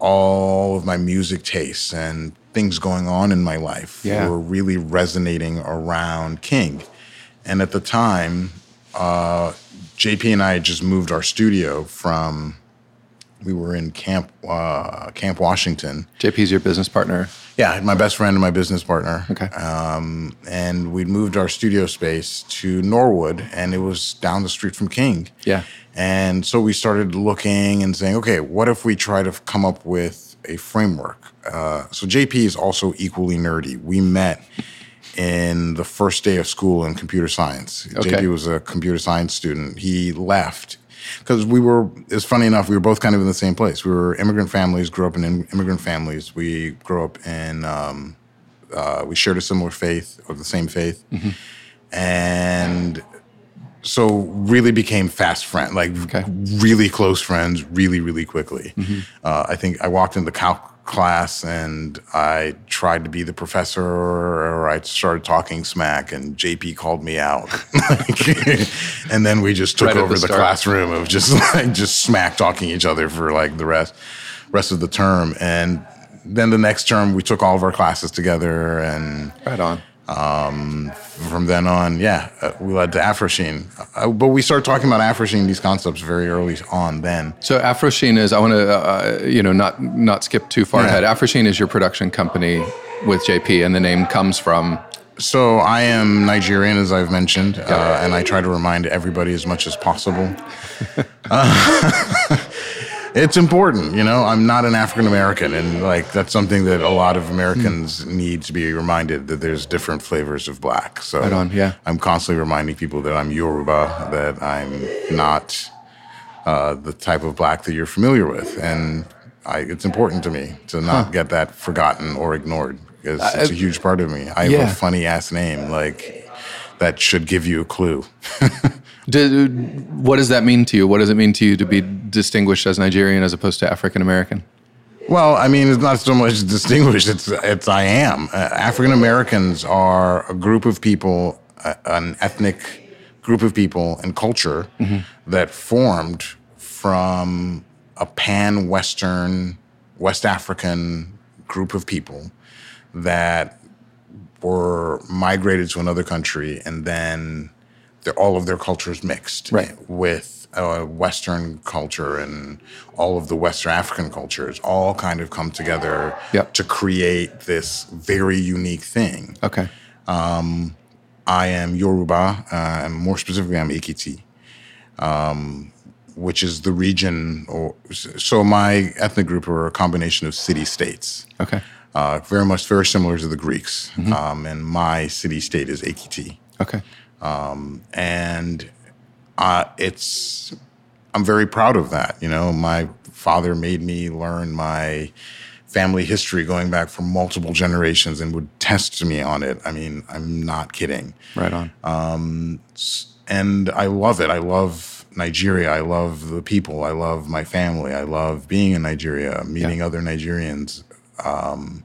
B: all of my music tastes and things going on in my life
A: Yeah.
B: were really resonating around King. And at the time, uh, JP and I had just moved our studio from, we were in Camp, uh, Camp Washington.
A: JP's your business partner.
B: Yeah, my best friend and my business partner.
A: Okay.
B: Um, and we'd moved our studio space to Norwood, and it was down the street from King.
A: Yeah.
B: And so we started looking and saying, okay, what if we try to come up with a framework? Uh, so JP is also equally nerdy. We met in the first day of school in computer science.
A: Okay.
B: JP was a computer science student. He left because we were. It's funny enough. We were both kind of in the same place. We were immigrant families. Grew up in immigrant families. We grew up in. Um, uh, we shared a similar faith or the same faith, and so really became fast friend, like
A: Okay.
B: really close friends, really really quickly. Uh, I think I walked into the calc class and I tried to be the professor, or I started talking smack, and JP called me out, [laughs] and then we just took
A: Right
B: over
A: the
B: the, classroom of just [laughs] like just smack talking each other for like the rest rest of the term, and then the next term we took all of our classes together and
A: Right on.
B: From then on, yeah, uh, we led to Afrosheen. Uh, but we started talking about Afrosheen, these concepts very early on then.
A: So Afrosheen is. I want to, uh, you know, not not skip too far
B: Yeah.
A: ahead. Afrosheen is your production company with JP, and the name comes from.
B: So I am Nigerian, as I've mentioned, uh, and I try to remind everybody as much as possible. [laughs] [laughs] Uh, it's important, you know. I'm not an African American, and like that's something that a lot of Americans need to be reminded that there's different flavors of black. So
A: Right on, yeah.
B: I'm constantly reminding people that I'm Yoruba, that I'm not uh, the type of black that you're familiar with, and I, it's important to me to not get that forgotten or ignored because it's a huge part of me. I have
A: yeah.
B: a funny ass name, like that should give you a clue. [laughs]
A: Do, what does that mean to you? What does it mean to you to be distinguished as Nigerian as opposed to African American?
B: Well, I mean, it's not so much [laughs] distinguished. It's it's I am. Uh, African Americans are a group of people, uh, an ethnic group of people and culture that formed from a pan Western, West African group of people that were migrated to another country and then all of their cultures mixed
A: Right.
B: with uh, Western culture and all of the Western African cultures all kind of come together
A: Yep.
B: to create this very unique thing.
A: Okay.
B: I am Yoruba, uh, and more specifically, I'm Ekiti. Um, which is the region. Or so my ethnic group are a combination of city states.
A: Okay.
B: Uh, very much very similar to the Greeks, um, and my city state is Ekiti
A: Okay.
B: and uh, it's I'm very proud of that. You know, my father made me learn my family history going back for multiple generations and would test me on it. I mean, I'm not kidding.
A: Right on.
B: And I love it. I love Nigeria. I love the people. I love my family. I love being in Nigeria, meeting
A: Yeah.
B: other Nigerians. Um,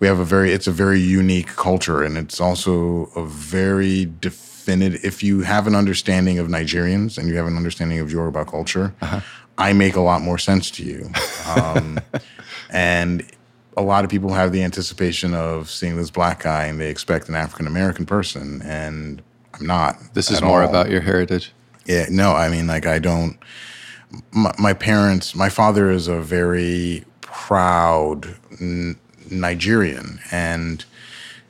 B: we have a very it's a very unique culture and it's also a very definitive if you have an understanding of Nigerians and you have an understanding of Yoruba culture, I make a lot more sense to you. Um, [laughs] and a lot of people have the anticipation of seeing this black guy and they expect an African American person and I'm not.
A: this is more
B: all.
A: about your heritage.
B: Yeah, no, I mean, like, I don't. My, my parents, my father is a very proud N- Nigerian, and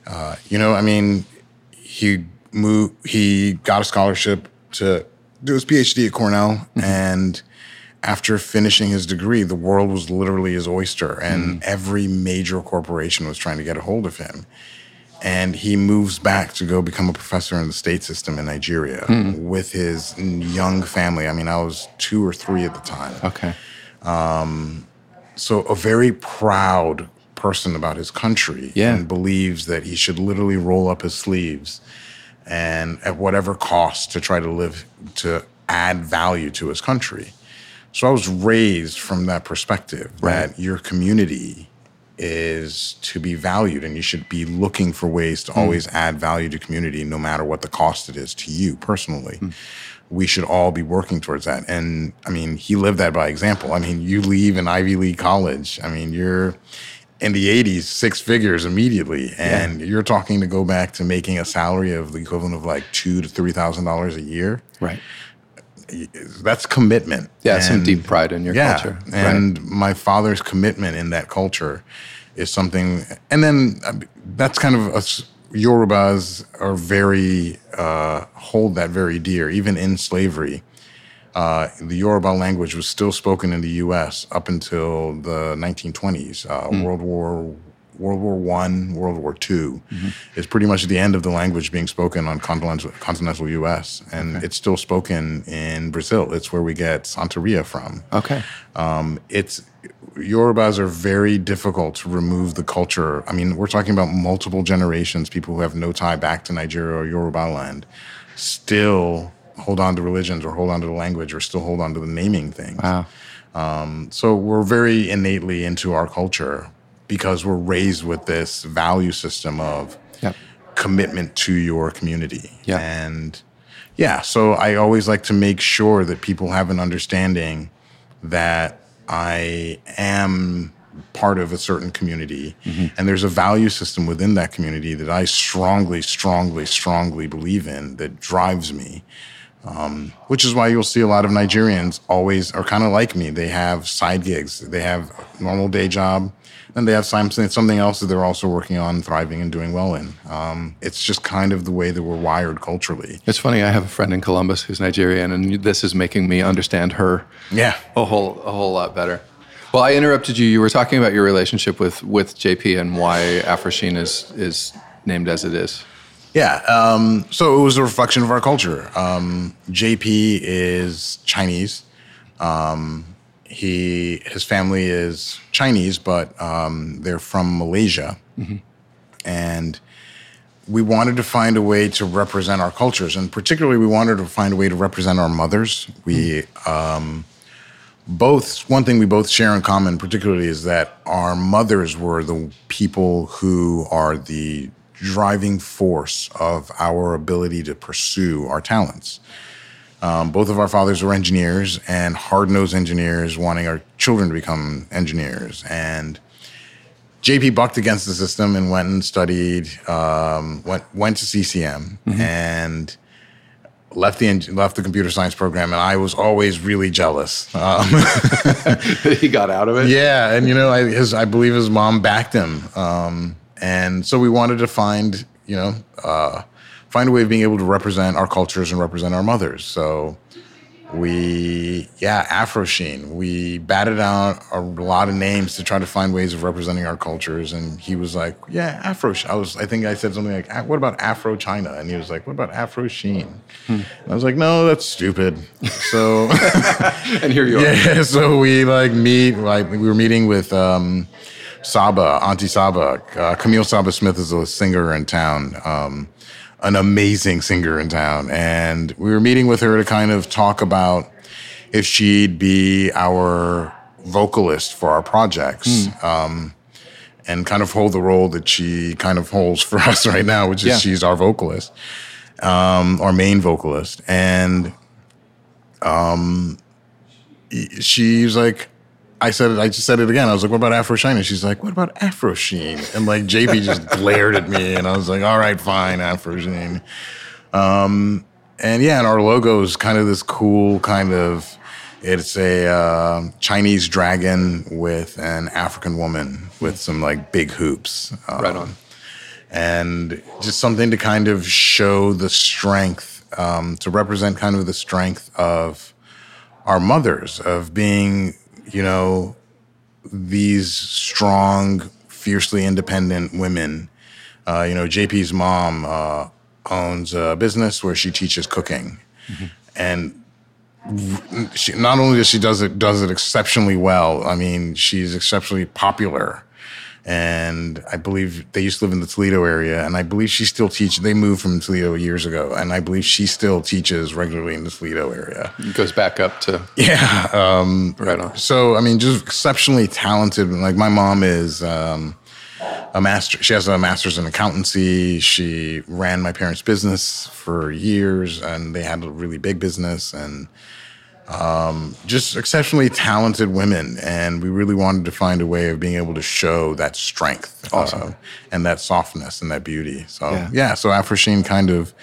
B: uh, you know, I mean, he moved, he got a scholarship to do his PhD at Cornell, mm-hmm. and after finishing his degree, the world was literally his oyster, and mm-hmm. every major corporation was trying to get a hold of him. And he moves back to go become a professor in the state system in Nigeria mm-hmm. with his young family. I mean, I was two or three at the time.
A: Okay.
B: Um, So, a very proud person about his country
A: Yeah.
B: and believes that he should literally roll up his sleeves and at whatever cost to try to live, to add value to his country. So, I was raised from that perspective
A: Right.
B: that your community is to be valued and you should be looking for ways to hmm. always add value to community no matter what the cost it is to you personally hmm. We should all be working towards that and i mean he lived that by example i mean you leave an ivy league college i mean you're in the 80s six figures immediately and you're talking to go back to making a salary of the equivalent of like two to three thousand dollars a year
A: Right.
B: that's commitment
A: Yeah, some deep pride in your
B: yeah,
A: culture.
B: and my father's commitment in that culture is something. And then uh, that's kind of us. Yorubas are very uh, hold that very dear, even in slavery. Uh, the Yoruba language was still spoken in the U.S. up until the 1920s. Uh, World War World War One, World War 2 is pretty much the end of the language being spoken on continental, continental U.S. and it's still spoken in Brazil. It's where we get Santeria from.
A: Okay.
B: Um, it's Yorubas are very difficult to remove the culture. I mean, we're talking about multiple generations, people who have no tie back to Nigeria or Yoruba land, still hold on to religions or hold on to the language or still hold on to the naming things.
A: Wow.
B: So we're very innately into our culture because we're raised with this value system of
A: Yep.
B: commitment to your community.
A: Yeah.
B: And yeah, so I always like to make sure that people have an understanding that I am part of a certain community and there's a value system within that community that I strongly, strongly, strongly believe in that drives me. Um, which is why you'll see a lot of Nigerians always are kind of like me. They have side gigs, they have a normal day job, and they have something something else that they're also working on, thriving and doing well in. Um, it's just kind of the way that we're wired culturally.
A: It's funny. I have a friend in Columbus who's Nigerian, and this is making me understand her
B: Yeah,
A: a whole a whole lot better. Well, I interrupted you. You were talking about your relationship with with JP and why Afrosheen is is named as it is.
B: Yeah. Um, so it was a reflection of our culture. Um, JP is Chinese. Um, he his family is Chinese, but um, they're from Malaysia, and we wanted to find a way to represent our cultures, and particularly we wanted to find a way to represent our mothers. We um, both one thing we both share in common, particularly, is that our mothers were the people who are the driving force of our ability to pursue our talents. Um, both of our fathers were engineers and hard nosed engineers, wanting our children to become engineers. And JP bucked against the system and went and studied, um, went went to CCM and left the left the computer science program. And I was always really jealous. Um, [laughs]
A: he got out of it.
B: yeah, and you know, I, his I believe his mom backed him, um, and so we wanted to find you know uh, find a way of being able to represent our cultures and represent our mothers. So we yeah afro sheen. We batted out a lot of names to try to find ways of representing our cultures and he was like yeah afro i was i think i said something like what about afro china? And he was like what about afro sheen? Hmm. i was like no that's stupid. So [laughs]
A: and here you are. [laughs]
B: Yeah so we like meet like we were meeting with um saba auntie saba. Uh, camille saba smith is a singer in town. Um, an amazing singer in town. And we were meeting with her to kind of talk about if she'd be our vocalist for our projects. Mm. Um, and kind of hold the role that she kind of holds [laughs] for us right now, which is yeah. she's our vocalist, um, our main vocalist. And um, she's like, I said it. I just said it again. I was like, "What about Afro Shine?" And she's like, "What about Afro Sheen?" And like JP just [laughs] glared at me, and I was like, "All right, fine, Afro Sheen." Um, and yeah, and our logo is kind of this cool kind of. It's a uh, Chinese dragon with an African woman with some like big hoops.
A: Um, right on.
B: And just something to kind of show the strength, um, to represent kind of the strength of our mothers, of being you know, these strong, fiercely independent women. Uh, you know, JP's mom uh, owns a business where she teaches cooking, mm-hmm. and she, not only does she does it does it exceptionally well. I mean, she's exceptionally popular and I believe they used to live in the Toledo area, and I believe she still teaches. They moved from Toledo years ago, and I believe she still teaches regularly in the Toledo area.
A: It goes back up to [laughs]
B: yeah, um,
A: right on.
B: So I mean, just exceptionally talented. Like my mom is. Um, a master. She has a master's in accountancy. She ran my parents' business for years, and they had a really big business. And um, just exceptionally talented women, and we really wanted to find a way of being able to show that strength,
A: uh, awesome. uh,
B: and that softness and that beauty. So yeah, yeah so Afrosheen kind of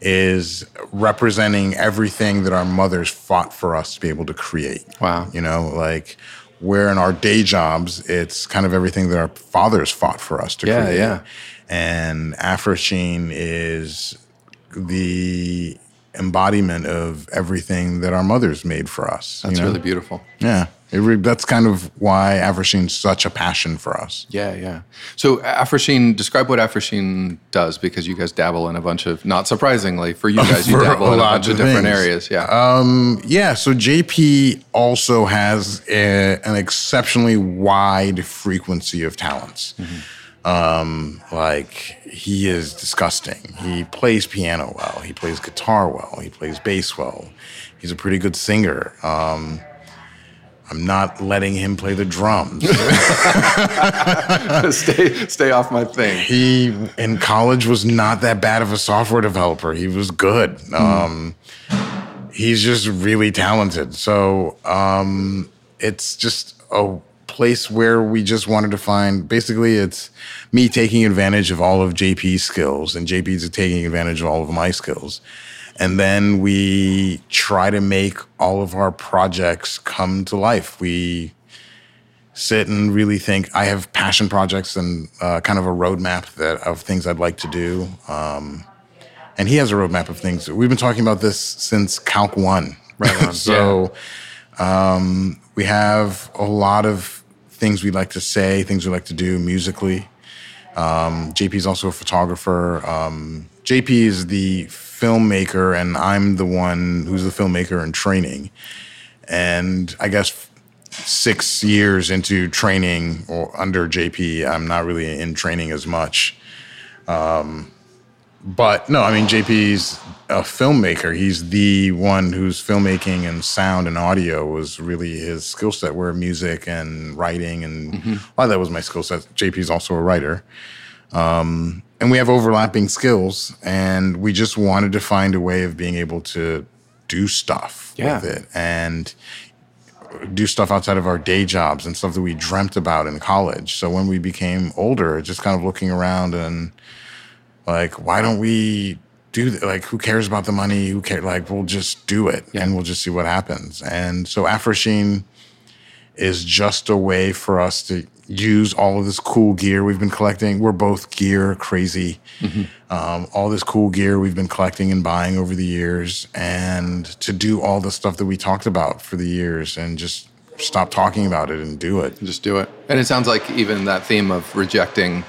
B: is representing everything that our mothers fought for us to be able to create.
A: Wow,
B: you know, like where in our day jobs, it's kind of everything that our fathers fought for us to
A: yeah,
B: create.
A: Yeah,
B: and Afrosheen is the embodiment of everything that our mothers made for us.
A: That's
B: you know?
A: really beautiful.
B: Yeah. Re- that's kind of why Afro Sheen's such a passion for us.
A: Yeah, yeah. So Afro describe what Afro does because you guys dabble in a bunch of, not surprisingly for you [laughs] guys, you dabble a in a bunch of, different areas. Yeah.
B: Um, yeah. So JP also has a, an exceptionally wide frequency of talents. Mm-hmm. Um, like he is disgusting. He plays piano well. He plays guitar well. He plays bass well. He's a pretty good singer. Um, I'm not letting him play the drums. [laughs]
A: stay, stay off my thing.
B: He in college was not that bad of a software developer. He was good. Mm. Um, he's just really talented. So um, it's just a place where we just wanted to find basically it's me taking advantage of all of JP's skills and JP's taking advantage of all of my skills. And then we try to make all of our projects come to life. We sit and really think I have passion projects and uh, kind of a roadmap that of things I'd like to do. Um, and he has a roadmap of things. We've been talking about this since Calc One.
A: Right. [laughs]
B: so yeah. um, we have a lot of things we like to say, things we like to do musically. Um, JP is also a photographer. Um, JP is the filmmaker, and I'm the one who's the filmmaker in training. And I guess six years into training or under JP, I'm not really in training as much. Um, but no, I mean JP's a filmmaker. He's the one whose filmmaking and sound and audio was really his skill set. Where music and writing and mm-hmm. a lot of that was my skill set. JP's also a writer, um, and we have overlapping skills. And we just wanted to find a way of being able to do stuff
A: yeah.
B: with it and do stuff outside of our day jobs and stuff that we dreamt about in college. So when we became older, just kind of looking around and like, why don't we do? Like, who cares about the money? Who cares? Like, we'll just do it yeah. and we'll just see what happens. And so afrosheen is just a way for us to use all of this cool gear we've been collecting. We're both gear crazy. Mm-hmm. Um, all this cool gear we've been collecting and buying over the years, and to do all the stuff that we talked about for the years, and just stop talking about it and do it.
A: Just do it. And it sounds like even that theme of rejecting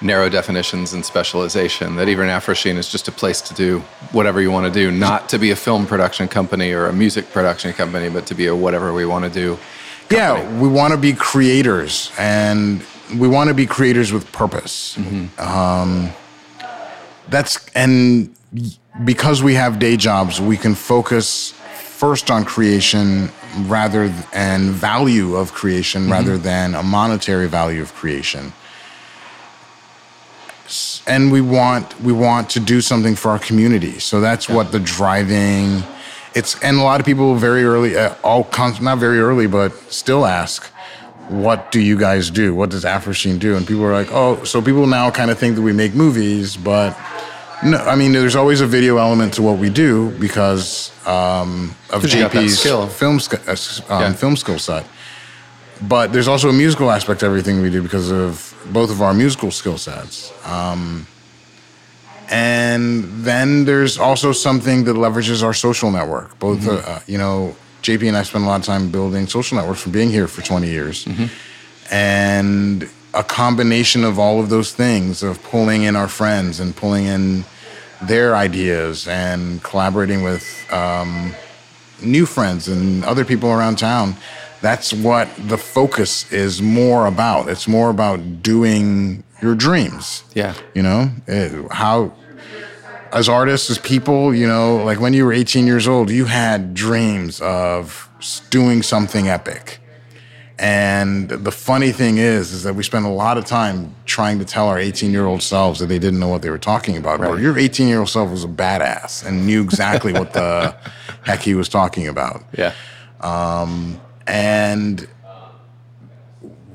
A: narrow definitions and specialization that even Afrosheen is just a place to do whatever you want to do, not to be a film production company or a music production company, but to be a whatever we want to do.
B: Company. Yeah, we want to be creators and we want to be creators with purpose. Mm-hmm. Um, that's and because we have day jobs, we can focus first on creation rather th- and value of creation mm-hmm. rather than a monetary value of creation and we want we want to do something for our community. So that's yeah. what the driving. It's and a lot of people very early, uh, all not very early, but still ask, "What do you guys do? What does Afrosheen do?" And people are like, "Oh, so people now kind of think that we make movies, but." No, I mean, there's always a video element to what we do because um, of JP's film, uh, um, yeah. film skill set. But there's also a musical aspect to everything we do because of both of our musical skill sets. Um, and then there's also something that leverages our social network. Both, mm-hmm. uh, you know, JP and I spend a lot of time building social networks from being here for 20 years. Mm-hmm. And a combination of all of those things of pulling in our friends and pulling in their ideas and collaborating with um, new friends and other people around town that's what the focus is more about. It's more about doing your dreams.
A: Yeah.
B: You know, it, how, as artists, as people, you know, like when you were 18 years old, you had dreams of doing something epic. And the funny thing is, is that we spend a lot of time trying to tell our 18 year old selves that they didn't know what they were talking about. Right. Or your 18 year old self was a badass and knew exactly what the [laughs] heck he was talking about.
A: Yeah.
B: Um, and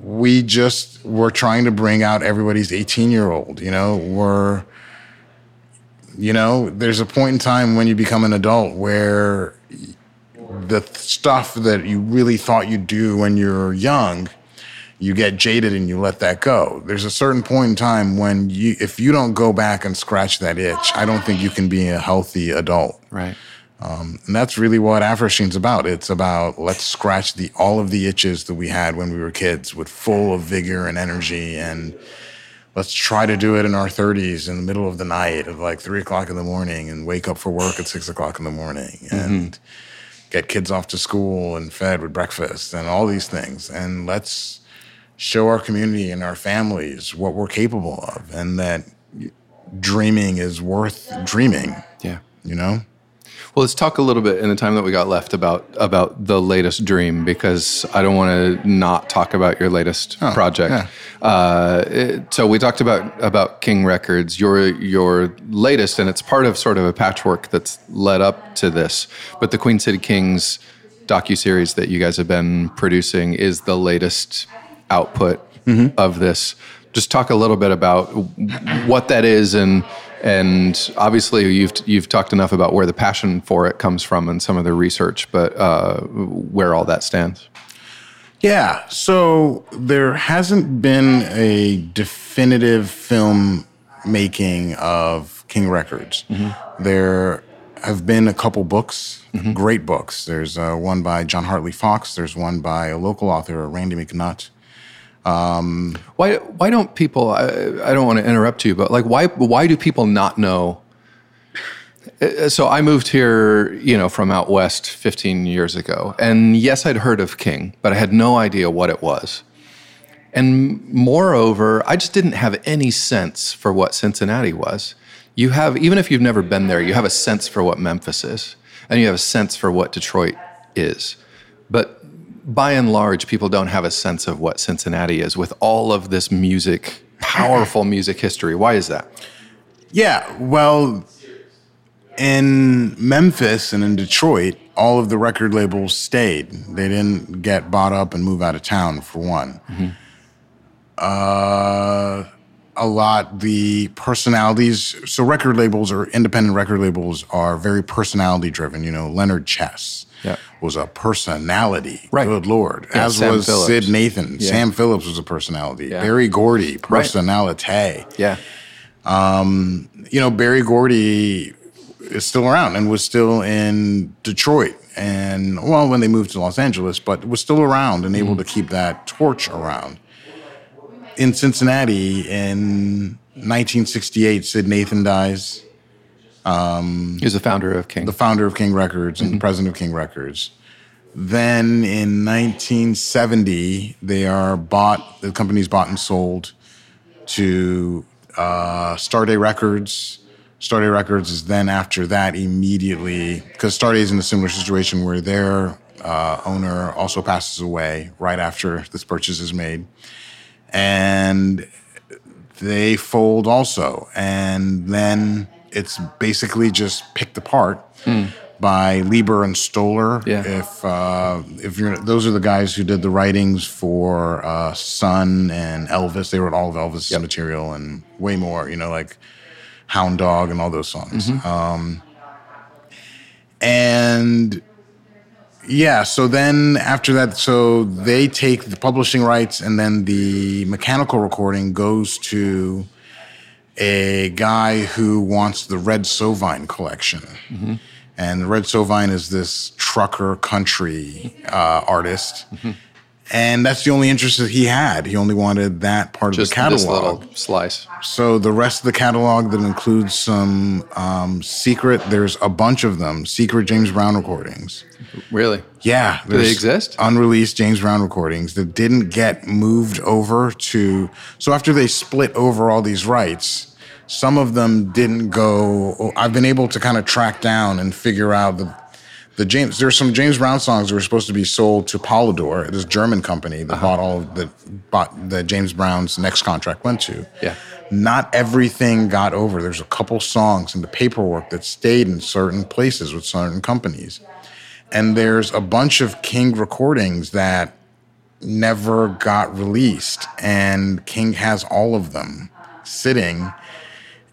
B: we just were trying to bring out everybody's 18 year old you know? We're you know there's a point in time when you become an adult where the stuff that you really thought you'd do when you're young you get jaded and you let that go. There's a certain point in time when you if you don't go back and scratch that itch i don't think you can be a healthy adult.
A: Right
B: um, and that's really what Afrosheen's about. It's about let's scratch the all of the itches that we had when we were kids with full of vigor and energy and let's try to do it in our 30s in the middle of the night of like three o'clock in the morning and wake up for work at six o'clock in the morning mm-hmm. and mm-hmm. get kids off to school and fed with breakfast and all these things. And let's show our community and our families what we're capable of and that dreaming is worth dreaming.
A: Yeah.
B: You know?
A: Well, let's talk a little bit in the time that we got left about about the latest dream because I don't want to not talk about your latest oh, project. Yeah. Uh, it, so we talked about about King Records, your your latest, and it's part of sort of a patchwork that's led up to this. But the Queen City Kings docu series that you guys have been producing is the latest output mm-hmm. of this. Just talk a little bit about what that is and and obviously you've you've talked enough about where the passion for it comes from and some of the research, but uh, where all that stands.
B: Yeah, so there hasn't been a definitive film making of King Records. Mm-hmm. There have been a couple books, mm-hmm. great books. There's uh, one by Jon Hartley Fox. There's one by a local author, Randy McNutt.
A: Um, why why don't people? I, I don't want to interrupt you, but like why why do people not know? Uh, so I moved here, you know, from out west 15 years ago, and yes, I'd heard of King, but I had no idea what it was. And moreover, I just didn't have any sense for what Cincinnati was. You have, even if you've never been there, you have a sense for what Memphis is, and you have a sense for what Detroit is. But by and large, people don't have a sense of what Cincinnati is with all of this music, powerful [laughs] music history. Why is that?
B: Yeah, well, in Memphis and in Detroit, all of the record labels stayed. They didn't get bought up and move out of town, for one. Mm-hmm. Uh, a lot the personalities. So record labels or independent record labels are very personality driven. You know, Leonard Chess
A: Yeah.
B: was a personality.
A: Right.
B: Good lord.
A: Yeah,
B: As
A: Sam
B: was
A: Phillips.
B: Sid Nathan.
A: Yeah.
B: Sam Phillips was a personality. Berry Gordy, personality.
A: Yeah.
B: Um, you know, Berry Gordy is still around and was still in Detroit. And well, when they moved to Los Angeles, but was still around and able mm. to keep that torch around. In Cincinnati in 1968, Sid Nathan dies.
A: He was the founder of King.
B: the founder of King Records and the president of King Records. Then in 1970, they are bought. The company's bought and sold to uh, Starday Records. Starday Records is then after that immediately because Starday is in a similar situation where their uh, owner also passes away right after this purchase is made, and they fold also, and then it's basically just picked apart by Leiber and Stoller.
A: Yeah.
B: If uh, if you're those are the guys who did the writings for uh, Sun and Elvis. They wrote all of Elvis'
A: Yep.
B: material and way more. You know, like Hound Dog and all those songs. Um, and yeah, so then after that, so they take the publishing rights, and then the mechanical recording goes to a guy who wants the Red Sovine collection. And Red Sovine is this trucker country uh, artist. And that's the only interest that he had. He only wanted that part
A: Just
B: of the
A: this
B: catalog.
A: little slice.
B: So the rest of the catalog that includes some um, secret, there's a bunch of them, secret James Brown recordings.
A: Really?
B: Yeah.
A: Do
B: they
A: exist?
B: Unreleased James Brown recordings that didn't get moved over to. So after they split over all these rights, some of them didn't go. Oh, I've been able to kind of track down and figure out the. The James, there's some James Brown songs that were supposed to be sold to Polydor, this German company that uh-huh. bought all of the bought the James Brown's next contract went to
A: Yeah.
B: not everything got over. There's a couple songs in the paperwork that stayed in certain places with certain companies. And there's a bunch of King recordings that never got released. And King has all of them sitting,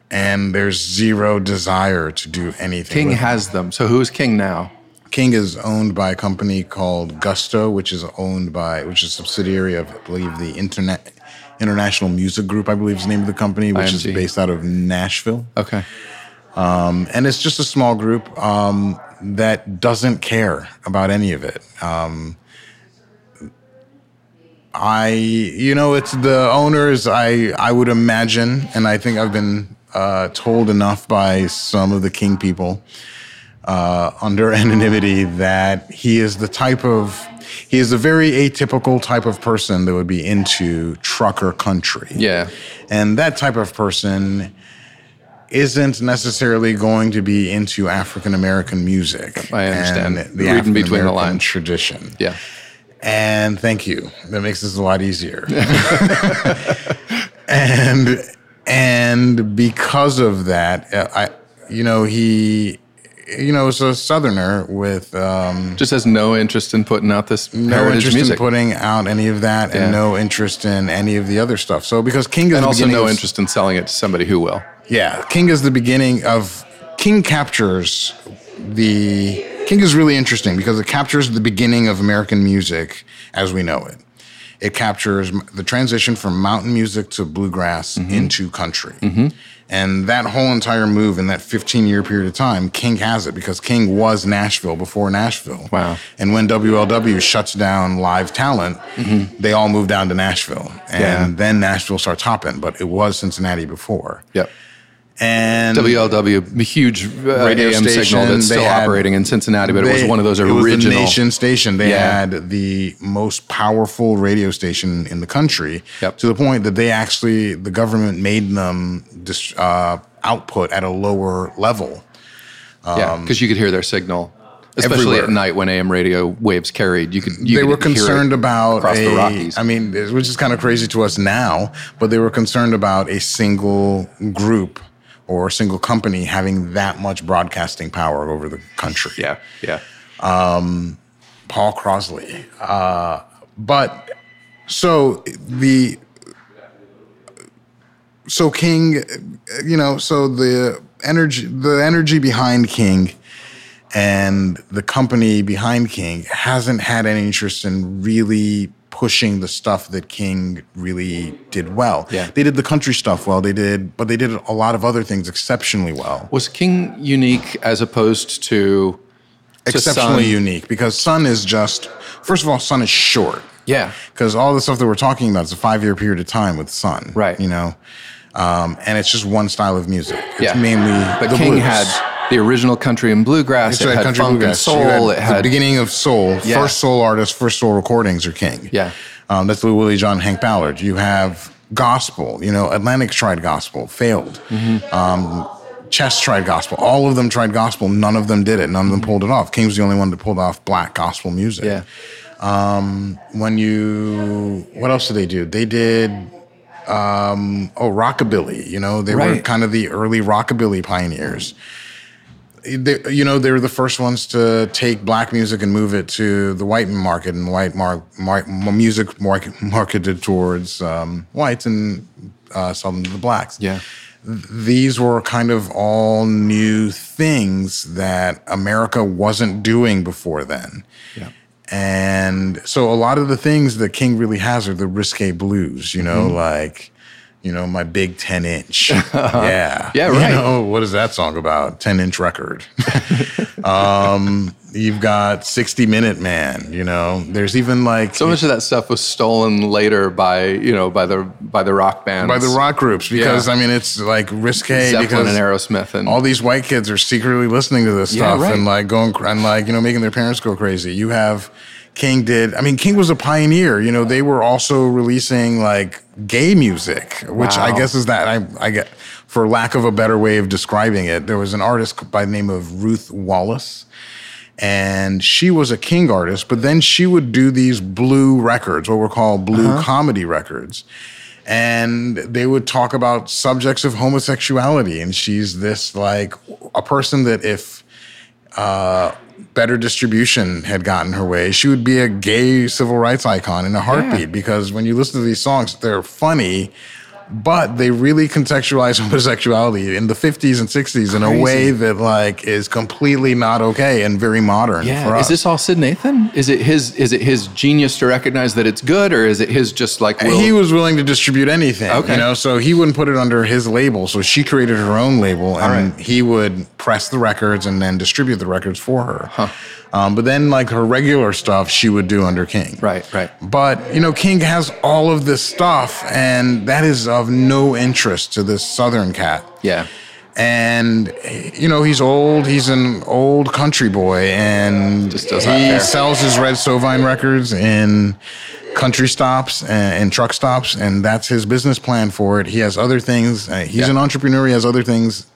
B: and there's zero desire to do anything.
A: King
B: with them.
A: has them. So who is King now?
B: King is owned by a company called Gusto, which is owned by, which is a subsidiary of, I believe, the Internet International Music Group. I believe is the name of the company, which is based out of Nashville,
A: Okay.
B: and it's just a small group um, that doesn't care about any of it. Um, I, you know, it's the owners. I, I would imagine, and I think I've been uh, told enough by some of the King people uh, under [laughs] anonymity that he is the type of he is a very atypical type of person that would be into trucker country.
A: Yeah.
B: And that type of person isn't necessarily going to be into African American music.
A: I understand.
B: And the
A: Reading
B: African
A: between the
B: American
A: lines.
B: tradition.
A: Yeah.
B: And thank you. That makes this a lot easier. [laughs] [laughs] and and because of that, uh, I you know he you know is a southerner with um,
A: Just has no interest in putting out this
B: no interest
A: music.
B: in putting out any of that,
A: Yeah.
B: and no interest in any of the other stuff. So because King is
A: and also no interest in selling it to somebody who will.
B: Yeah, King is the beginning of King captures the King is really interesting because it captures the beginning of American music as we know it. It captures the transition from mountain music to bluegrass
A: Mm-hmm.
B: into country. And that whole entire move in that 15 year period of time, King has it because King was Nashville before Nashville.
A: Wow.
B: And when WLW shuts down live talent, they all move down to Nashville. And
A: Mm-hmm. Yeah.
B: then Nashville starts hopping, but it was Cincinnati before.
A: Yep.
B: And
A: WLW, a huge uh,
B: Radio
A: AM signal
B: station,
A: that's still
B: had-
A: operating in Cincinnati, but it was one of those
B: it was the
A: original.
B: nation station. They
A: Yeah.
B: had the most powerful radio station in the country
A: Yep.
B: to the point that they actually the government made them dis, uh, output at a lower level.
A: yeah, because you could hear their signal, especially
B: everywhere.
A: at night when AM radio waves carried. You could. You
B: they
A: could
B: were concerned about
A: across
B: a,
A: the Rockies.
B: I mean, which is kind of crazy to us now, but they were concerned about a single group or a single company having that much broadcasting power over the country.
A: yeah, yeah.
B: Um, Powel Crosley. Uh, but so the so King, you know, so the energy the energy behind King And the company behind King hasn't had any interest in really pushing the stuff that King really did well.
A: Yeah.
B: They did the country stuff well. They did, but they did a lot of other things exceptionally well.
A: Was King unique as opposed to, to
B: exceptionally
A: Sun?
B: unique because Sun is just first of all, Sun is short.
A: Yeah.
B: Because all the stuff that we're talking about is a five year period of time with Sun.
A: Right.
B: You know? Um, and it's just one style of music. It's
A: Yeah.
B: mainly
A: But
B: the
A: King
B: blues.
A: had the original country and bluegrass.
B: It's
A: it had
B: country
A: funk and
B: bluegrass. You
A: soul. It had the
B: beginning of soul.
A: Yeah.
B: First soul artists, first soul recordings are King.
A: Yeah.
B: Um, that's Little Willie John, Hank Ballard. You have gospel. You know, Atlantic tried gospel, failed.
A: Mm-hmm.
B: Um, Chess tried gospel. All of them tried gospel. None of them did it. None of them pulled it off. King was the only one that pulled off black gospel music.
A: yeah.
B: When you, what else did they do? They did, um, oh, rockabilly. You know, they were kind of the early rockabilly pioneers. They, you know, they were the first ones to take black music and move it to the white market, and white mar- mar- music market [laughs] marketed towards um, whites and uh, selling to the blacks
A: Yeah.
B: these were kind of all new things that America wasn't doing before then.
A: Yeah.
B: And so a lot of the things that King really has are the risque blues, you know, like, you know, my big 10 inch. [laughs] yeah.
A: Yeah, [laughs] right.
B: You know, what is that song about? 10 inch record. [laughs] um, you've got 60 Minute Man, you know, there's even like.
A: So much of that stuff was stolen later by you know by the by the rock bands,
B: by the rock groups because
A: Yeah.
B: I mean it's like risque
A: Zeppelin
B: because
A: and Aerosmith, and
B: all these white kids are secretly listening to this
A: Yeah,
B: stuff
A: right.
B: and like going and like you know making their parents go crazy. You have King did. I mean, King was a pioneer. You know, they were also releasing like gay music, which I guess is that I I get for lack of a better way of describing it. There was an artist by the name of Ruth Wallis. And she was a King artist, but then she would do these blue records, what were called blue
A: Uh-huh.
B: comedy records and they would talk about subjects of homosexuality and she's this like a person that if uh, better distribution had gotten her way. She would be a gay civil rights icon in a heartbeat because when you listen to these songs they're funny but they really contextualize [laughs] homosexuality in the 50s and 60s in a way that like is completely not okay and very modern for
A: yeah.
B: us.
A: Is this all Sid Nathan? Is it his? Is it his genius to recognize that it's good, or is it his just like will?
B: he was willing to distribute anything,
A: Okay.
B: you know, so he wouldn't put it under his label. So she created her own label and
A: right.
B: he would press the records and then distribute the records for her. Um, but then, like her regular stuff, she would do under King.
A: right, right.
B: But, you know, King has all of this stuff, and that is of no interest to this Southern cat.
A: Yeah.
B: And, you know, he's old. He's an old country boy, and he
A: care.
B: sells his Red Sovine records in country stops and, and truck stops, and that's his business plan for it. He has other things. Uh, he's
A: Yeah.
B: an entrepreneur. He has other things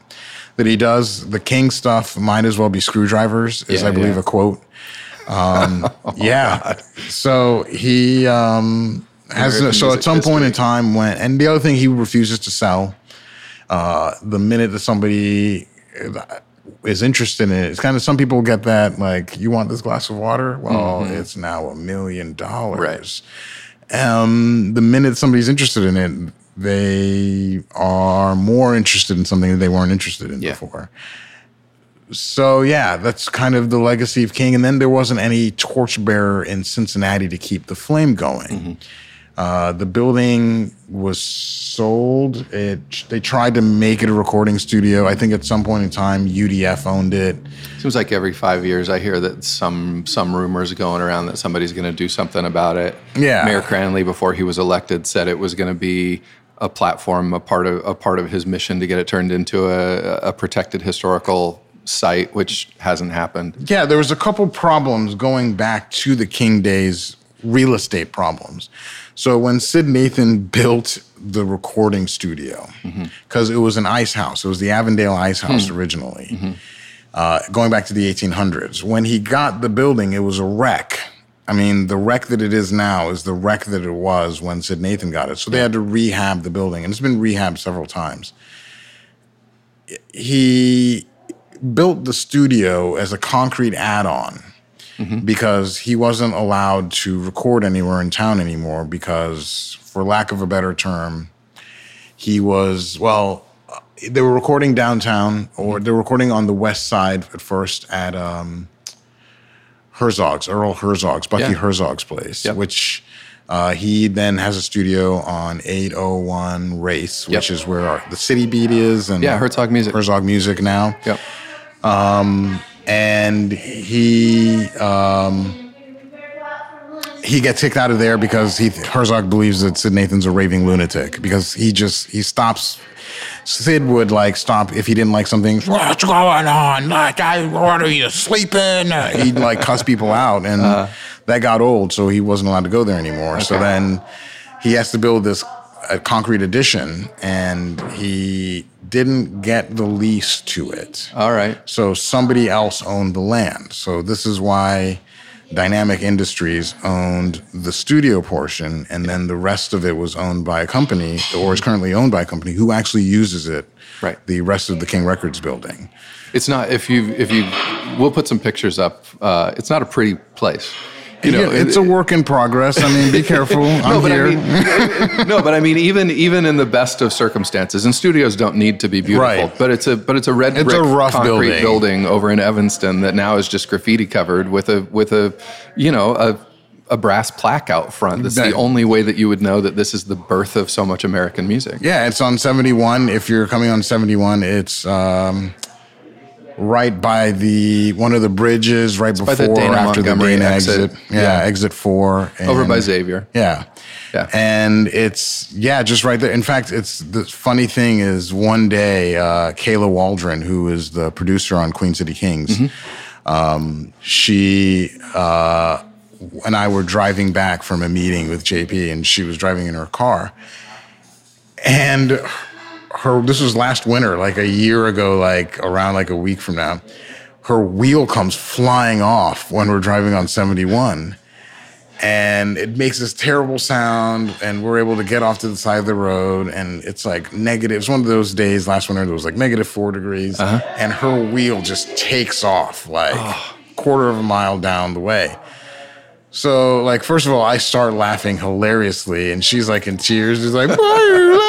B: that he does. The King stuff might as well be screwdrivers, is
A: Yeah,
B: I believe
A: yeah.
B: a quote. Um, [laughs] yeah. So he um, has
A: American
B: so at some point in time when and the other thing he refuses to sell. Uh, the minute that somebody is interested in it, it's kind of some people get that like you want this glass of water. Well, it's now a million dollars. Um, the minute somebody's interested in it, they are more interested in something that they weren't interested in
A: Yeah.
B: before. So yeah, that's kind of the legacy of King. And then there wasn't any torchbearer in Cincinnati to keep the flame going. Uh, the building was sold. It they tried to make it a recording studio. I think at some point in time, UDF owned it.
A: Seems like every five years I hear that some some rumors going around that somebody's going to do something about it.
B: Yeah.
A: Mayor Cranley, before he was elected, said it was going to be a platform, a part of a part of his mission to get it turned into a, a protected historical site, which hasn't happened.
B: Yeah, there was a couple problems going back to the King days, real estate problems. So when Sid Nathan built the recording studio, mm-hmm. because it was an ice house, it was the Avondale Ice House hmm. originally, mm-hmm. uh, going back to the 1800s. When he got the building, it was a wreck. I mean, the wreck that it is now is the wreck that it was when Sid Nathan got it. So they had to rehab the building, and it's been rehabbed several times. He built the studio as a concrete add-on mm-hmm. because he wasn't allowed to record anywhere in town anymore because for lack of a better term he was well uh, they were recording downtown, or mm-hmm. they were recording on the west side at first at um, Herzog's, Earl Herzog's, Bucky
A: Yeah.
B: Herzog's place,
A: Yep.
B: which uh, he then has a studio on 801 Race, which
A: Yep.
B: is where our, the City Beat is, and
A: Yeah, Herzog Music.
B: Herzog Music now
A: Yep.
B: and he um, he gets kicked out of there because he Herzog believes that Sid Nathan's a raving lunatic because he just he stops. Sid would like stop if he didn't like something. What's going on? Like, I, what are you sleeping? He'd like cuss people out, and uh-huh. that got old, so he wasn't allowed to go there anymore. So then he has to build this a concrete addition, and he didn't get the lease to it.
A: All right.
B: So somebody else owned the land. So this is why Dynamic Industries owned the studio portion, and then the rest of it was owned by a company, or is currently owned by a company who actually uses it.
A: Right.
B: The rest of the King Records building.
A: It's not if you if you we'll put some pictures up. Uh, it's not a pretty place. You know,
B: Yeah, it's
A: it-
B: a work in progress. I mean, be careful. [laughs] I'm
A: but
B: here.
A: I mean, no, but I mean, even even in the best of circumstances, and studios don't need to be beautiful,
B: Right.
A: but it's a but it's a red
B: It's
A: brick
B: a rough
A: concrete
B: building.
A: over in Evanston that now is just graffiti covered with a with a you know a a brass plaque out front. That's
B: That-
A: the only way that you would know that this is the birth of so much American music.
B: Yeah, it's on 71. If you're coming on 71, it's um, right by the one of the bridges right
A: by
B: before
A: the
B: after the main
A: exit.
B: exit. Yeah,
A: Yeah.
B: exit four.
A: Over by Xavier.
B: Yeah.
A: Yeah.
B: And it's, yeah, just right there. In fact, it's the funny thing is one day, uh, Kayla Waldron, who is the producer on Queen City Kings, um, she uh, and I were driving back from a meeting with JP, and she was driving in her car. And her, this was last winter, like a year ago, like around like a week from now. Her wheel comes flying off when we're driving on 71 and it makes this terrible sound and we're able to get off to the side of the road and it's like negative it's one of those days last winter that was like negative four degrees uh-huh. and her wheel just takes off like quarter of a mile down the way. So like first of all i start laughing hilariously and she's like in tears she's like why are you laughing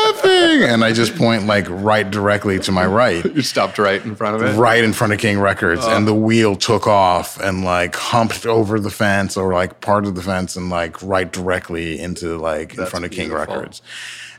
B: and i just point like right directly to my right [laughs]
A: You stopped right in front of it.
B: right in front of King Records, and the wheel took off and like humped over the fence or like part of the fence and like right directly into like in front of King
A: beautiful.
B: Records.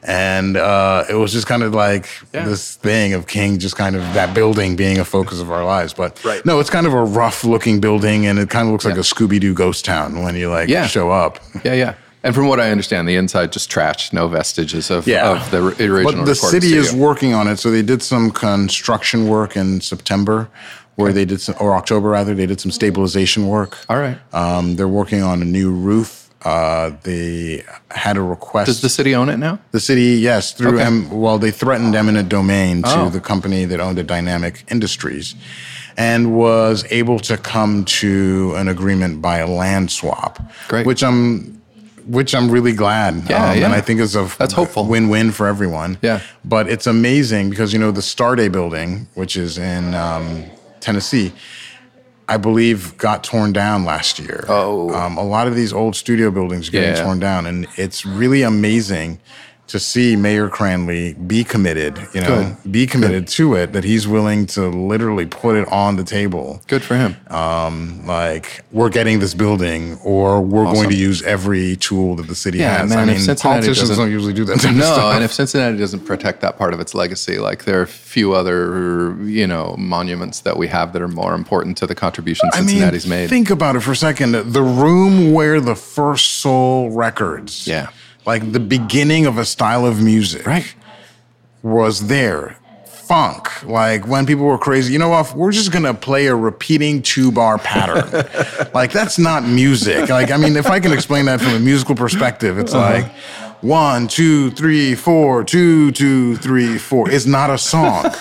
B: And uh, it was just kind of like
A: Yeah.
B: this thing of King, just kind of that building being a focus of our lives. But
A: Right.
B: no, it's kind of a rough looking building, and it kind of looks like a Scooby Doo ghost town when you like
A: Yeah.
B: show up.
A: Yeah, yeah. And from what I understand, the inside just trashed, no vestiges of,
B: Yeah.
A: of the original.
B: But the
A: recording
B: city is working on it. So they did some construction work in September, where they did some, or October rather, they did some stabilization work.
A: All right.
B: Um, they're working on a new roof. Uh, they had a request.
A: Does the city own it now?
B: The city, yes, through
A: Okay.
B: em, well, they threatened eminent domain to
A: Oh.
B: the company that owned it, Dynamic Industries, and was able to come to an agreement by a land swap.
A: Great.
B: Which I'm, which I'm really glad.
A: Yeah,
B: um,
A: yeah.
B: And I think is a
A: That's hopeful.
B: win-win for everyone.
A: Yeah.
B: But it's amazing because you know the Starday building, which is in um, Tennessee. I believe got torn down last year.
A: Oh.
B: Um, a lot of these old studio buildings getting
A: Yeah.
B: torn down, and it's really amazing to see Mayor Cranley be committed. You know, be committed to it. That he's willing to literally put it on the table.
A: Good for him.
B: Um, like we're getting this building, or we're going to use every tool that the city
A: Yeah,
B: has.
A: man,
B: I mean,
A: Cincinnati
B: politicians don't usually do that.
A: No, and if Cincinnati doesn't protect that part of its legacy, like there are a few other, you know, monuments that we have that are more important to the contribution
B: I mean,
A: Cincinnati's made.
B: think about it for a second. The room where the first soul records,
A: Yeah.
B: Like the beginning of a style of music,
A: Right.
B: was there. Funk, like when people were crazy, you know what? We're just gonna play a repeating two bar pattern. [laughs] like that's not music. Like I mean, if I can explain that from a musical perspective, it's
A: Uh-huh.
B: like one, two, three, four, two, two, three, four. It's not a song.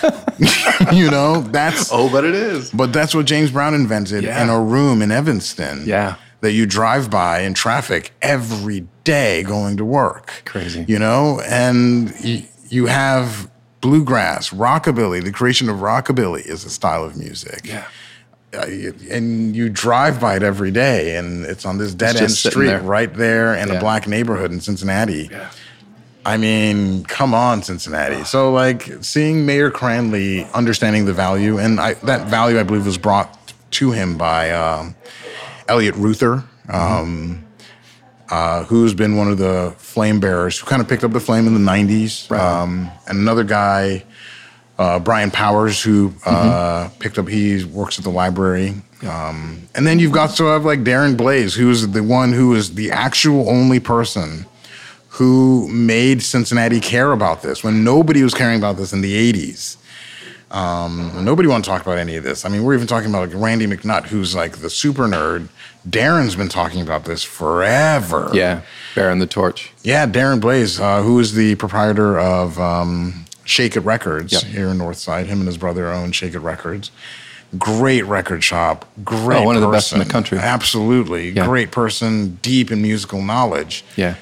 B: [laughs] you know, that's
A: oh, but it is.
B: but that's what James Brown invented
A: Yeah.
B: in a room in Evanston.
A: Yeah.
B: That you drive by in traffic every day going to work.
A: Crazy.
B: You know, and you, you have bluegrass, rockabilly. The creation of rockabilly is a style of music.
A: Yeah.
B: Uh, you- and you drive by it every day, and it's on this dead end street
A: there.
B: right there in
A: Yeah.
B: a black neighborhood in Cincinnati. I mean, come on, Cincinnati. So, like, seeing Mayor Cranley understanding the value, and I, that value, I believe, was brought to him by um, Elliot Ruther, um, uh, who's been one of the flame bearers who kind of picked up the flame in the 90s.
A: Right.
B: Um, and another guy, uh, Brian Powers, who uh, picked up, he works at the library. Um, and then you've got to have like Darren Blase, who's the one who is the actual only person who made Cincinnati care about this when nobody was caring about this in the 80s. Um, nobody want to talk about any of this. I mean, we're even talking about like Randy McNutt, who's like the super nerd. Darren's been talking about this forever.
A: Yeah, bearing the torch.
B: Yeah, Darren Blase, uh, who is the proprietor of um, Shake It Records
A: Yep.
B: here in Northside. Him and his brother own Shake It Records. Great record shop. Great.
A: Oh, one of the best in the country.
B: Absolutely.
A: Yeah.
B: Great person, deep in musical knowledge.
A: Yeah.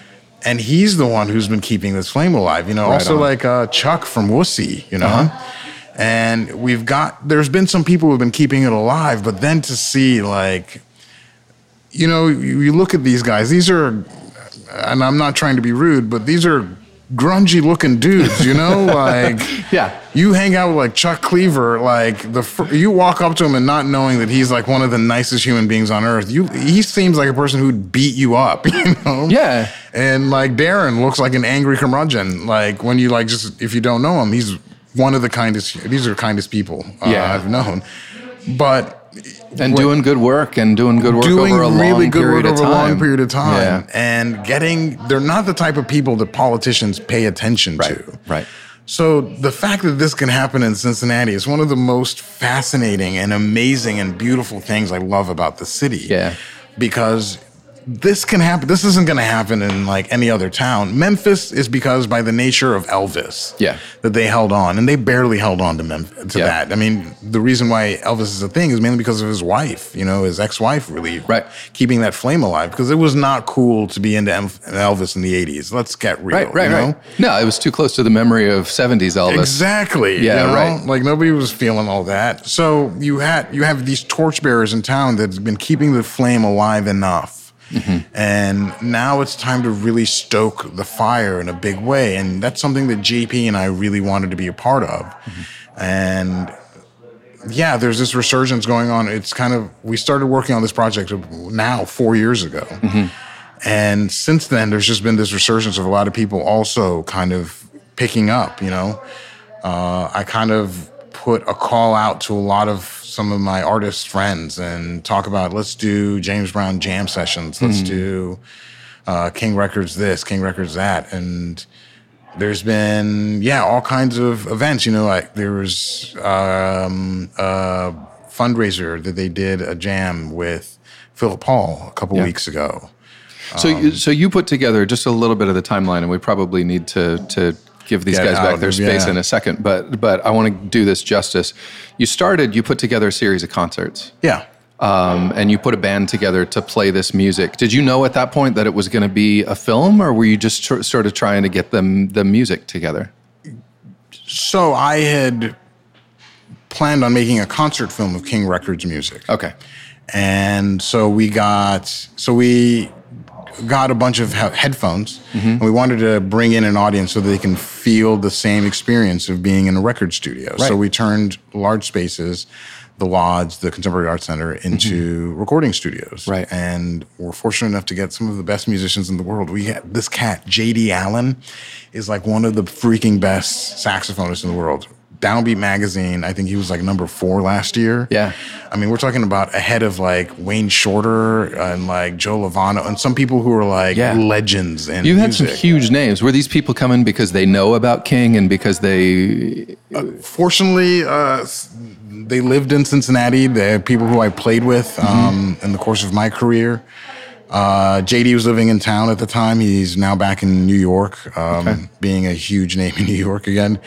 B: And he's the one who's been keeping this flame alive. You know,
A: Right
B: also
A: on.
B: like uh, Chuck from Wussy, you know?
A: Uh-huh.
B: And we've got, there's been some people who've been keeping it alive, but then to see like, you know, you, you look at these guys, these are, and I'm not trying to be rude, but these are grungy looking dudes, you know? [laughs] like,
A: Yeah.
B: you hang out with like Chuck Cleaver, like the fir- you walk up to him and not knowing that he's like one of the nicest human beings on earth. You he seems like a person who'd beat you up, [laughs] you know?
A: Yeah.
B: And like Darren looks like an angry curmudgeon. Like when you like just if you don't know him, he's one of the kindest. These are the kindest people uh,
A: Yeah.
B: I've known. But
A: And doing good work and doing good work
B: doing
A: over a
B: really
A: long
B: good
A: period
B: work
A: of
B: over a
A: time.
B: long period of time
A: Yeah.
B: and getting they're not the type of people that politicians pay attention
A: Right.
B: to
A: Right.
B: so the fact that this can happen in cincinnati is one of the most fascinating and amazing and beautiful things i love about the city
A: Yeah.
B: because this can happen this isn't going to happen in like any other town memphis is because by the nature of elvis
A: Yeah.
B: that they held on and they barely held on to Mem- to
A: Yeah.
B: that i mean the reason why elvis is a thing is mainly because of his wife you know his ex-wife really
A: Right.
B: keeping that flame alive because it was not cool to be into elvis in the 80s let's get real
A: Right. Right.
B: you know?
A: Right. No, it was too close to the memory of '70s Elvis.
B: Exactly.
A: Yeah,
B: you know?
A: right.
B: Like nobody was feeling all that. So you had you have these torchbearers in town that's been keeping the flame alive enough.
A: Mm-hmm.
B: And now it's time to really stoke the fire in a big way. And that's something that JP and I really wanted to be a part of.
A: Mm-hmm.
B: And yeah, there's this resurgence going on. It's kind of we started working on this project now four years ago.
A: Mm-hmm.
B: And since then, there's just been this resurgence of a lot of people also kind of picking up, you know. Uh, I kind of put a call out to a lot of some of my artist friends and talk about let's do James Brown jam sessions, let's do uh, King Records this, King Records that. And there's been, yeah, all kinds of events. You know, like there was um, a fundraiser that they did a jam with Philip Paul a couple
A: Yeah.
B: weeks ago.
A: So,
B: Um,
A: you, so you put together just a little bit of the timeline, and we probably need to to give these
B: Get
A: guys back their space
B: yeah.
A: in a second. But but I want to do this justice. You started. You put together a series of concerts,
B: Yeah.
A: um, and you put a band together to play this music. Did you know at that point that it was going to be a film, or were you just tr- sort of trying to get them the music together?
B: So I had planned on making a concert film of King Records music.
A: Okay.
B: And so we got so we got a bunch of he- headphones and we wanted to bring in an audience so they can feel the same experience of being in a record studio.
A: Right.
B: So we turned large spaces, the Lodge, the Contemporary Arts Center into mm-hmm. recording studios.
A: Right.
B: And we're fortunate enough to get some of the best musicians in the world. We had this cat, JD Allen, is like one of the freaking best saxophonists in the world. Downbeat magazine, I think he was like number four last year.
A: Yeah.
B: I mean, we're talking about ahead of like Wayne Shorter and like Joe Lovano and some people who are like
A: Yeah.
B: legends in
A: You had some huge names. Were these people coming because they know about King and because they?
B: Fortunately, uh, they lived in Cincinnati. They're people who I played with
A: Mm-hmm.
B: um, in the course of my career. Uh, JD was living in town at the time. He's now back in New York, um,
A: Okay.
B: being a huge name in [laughs] New York again.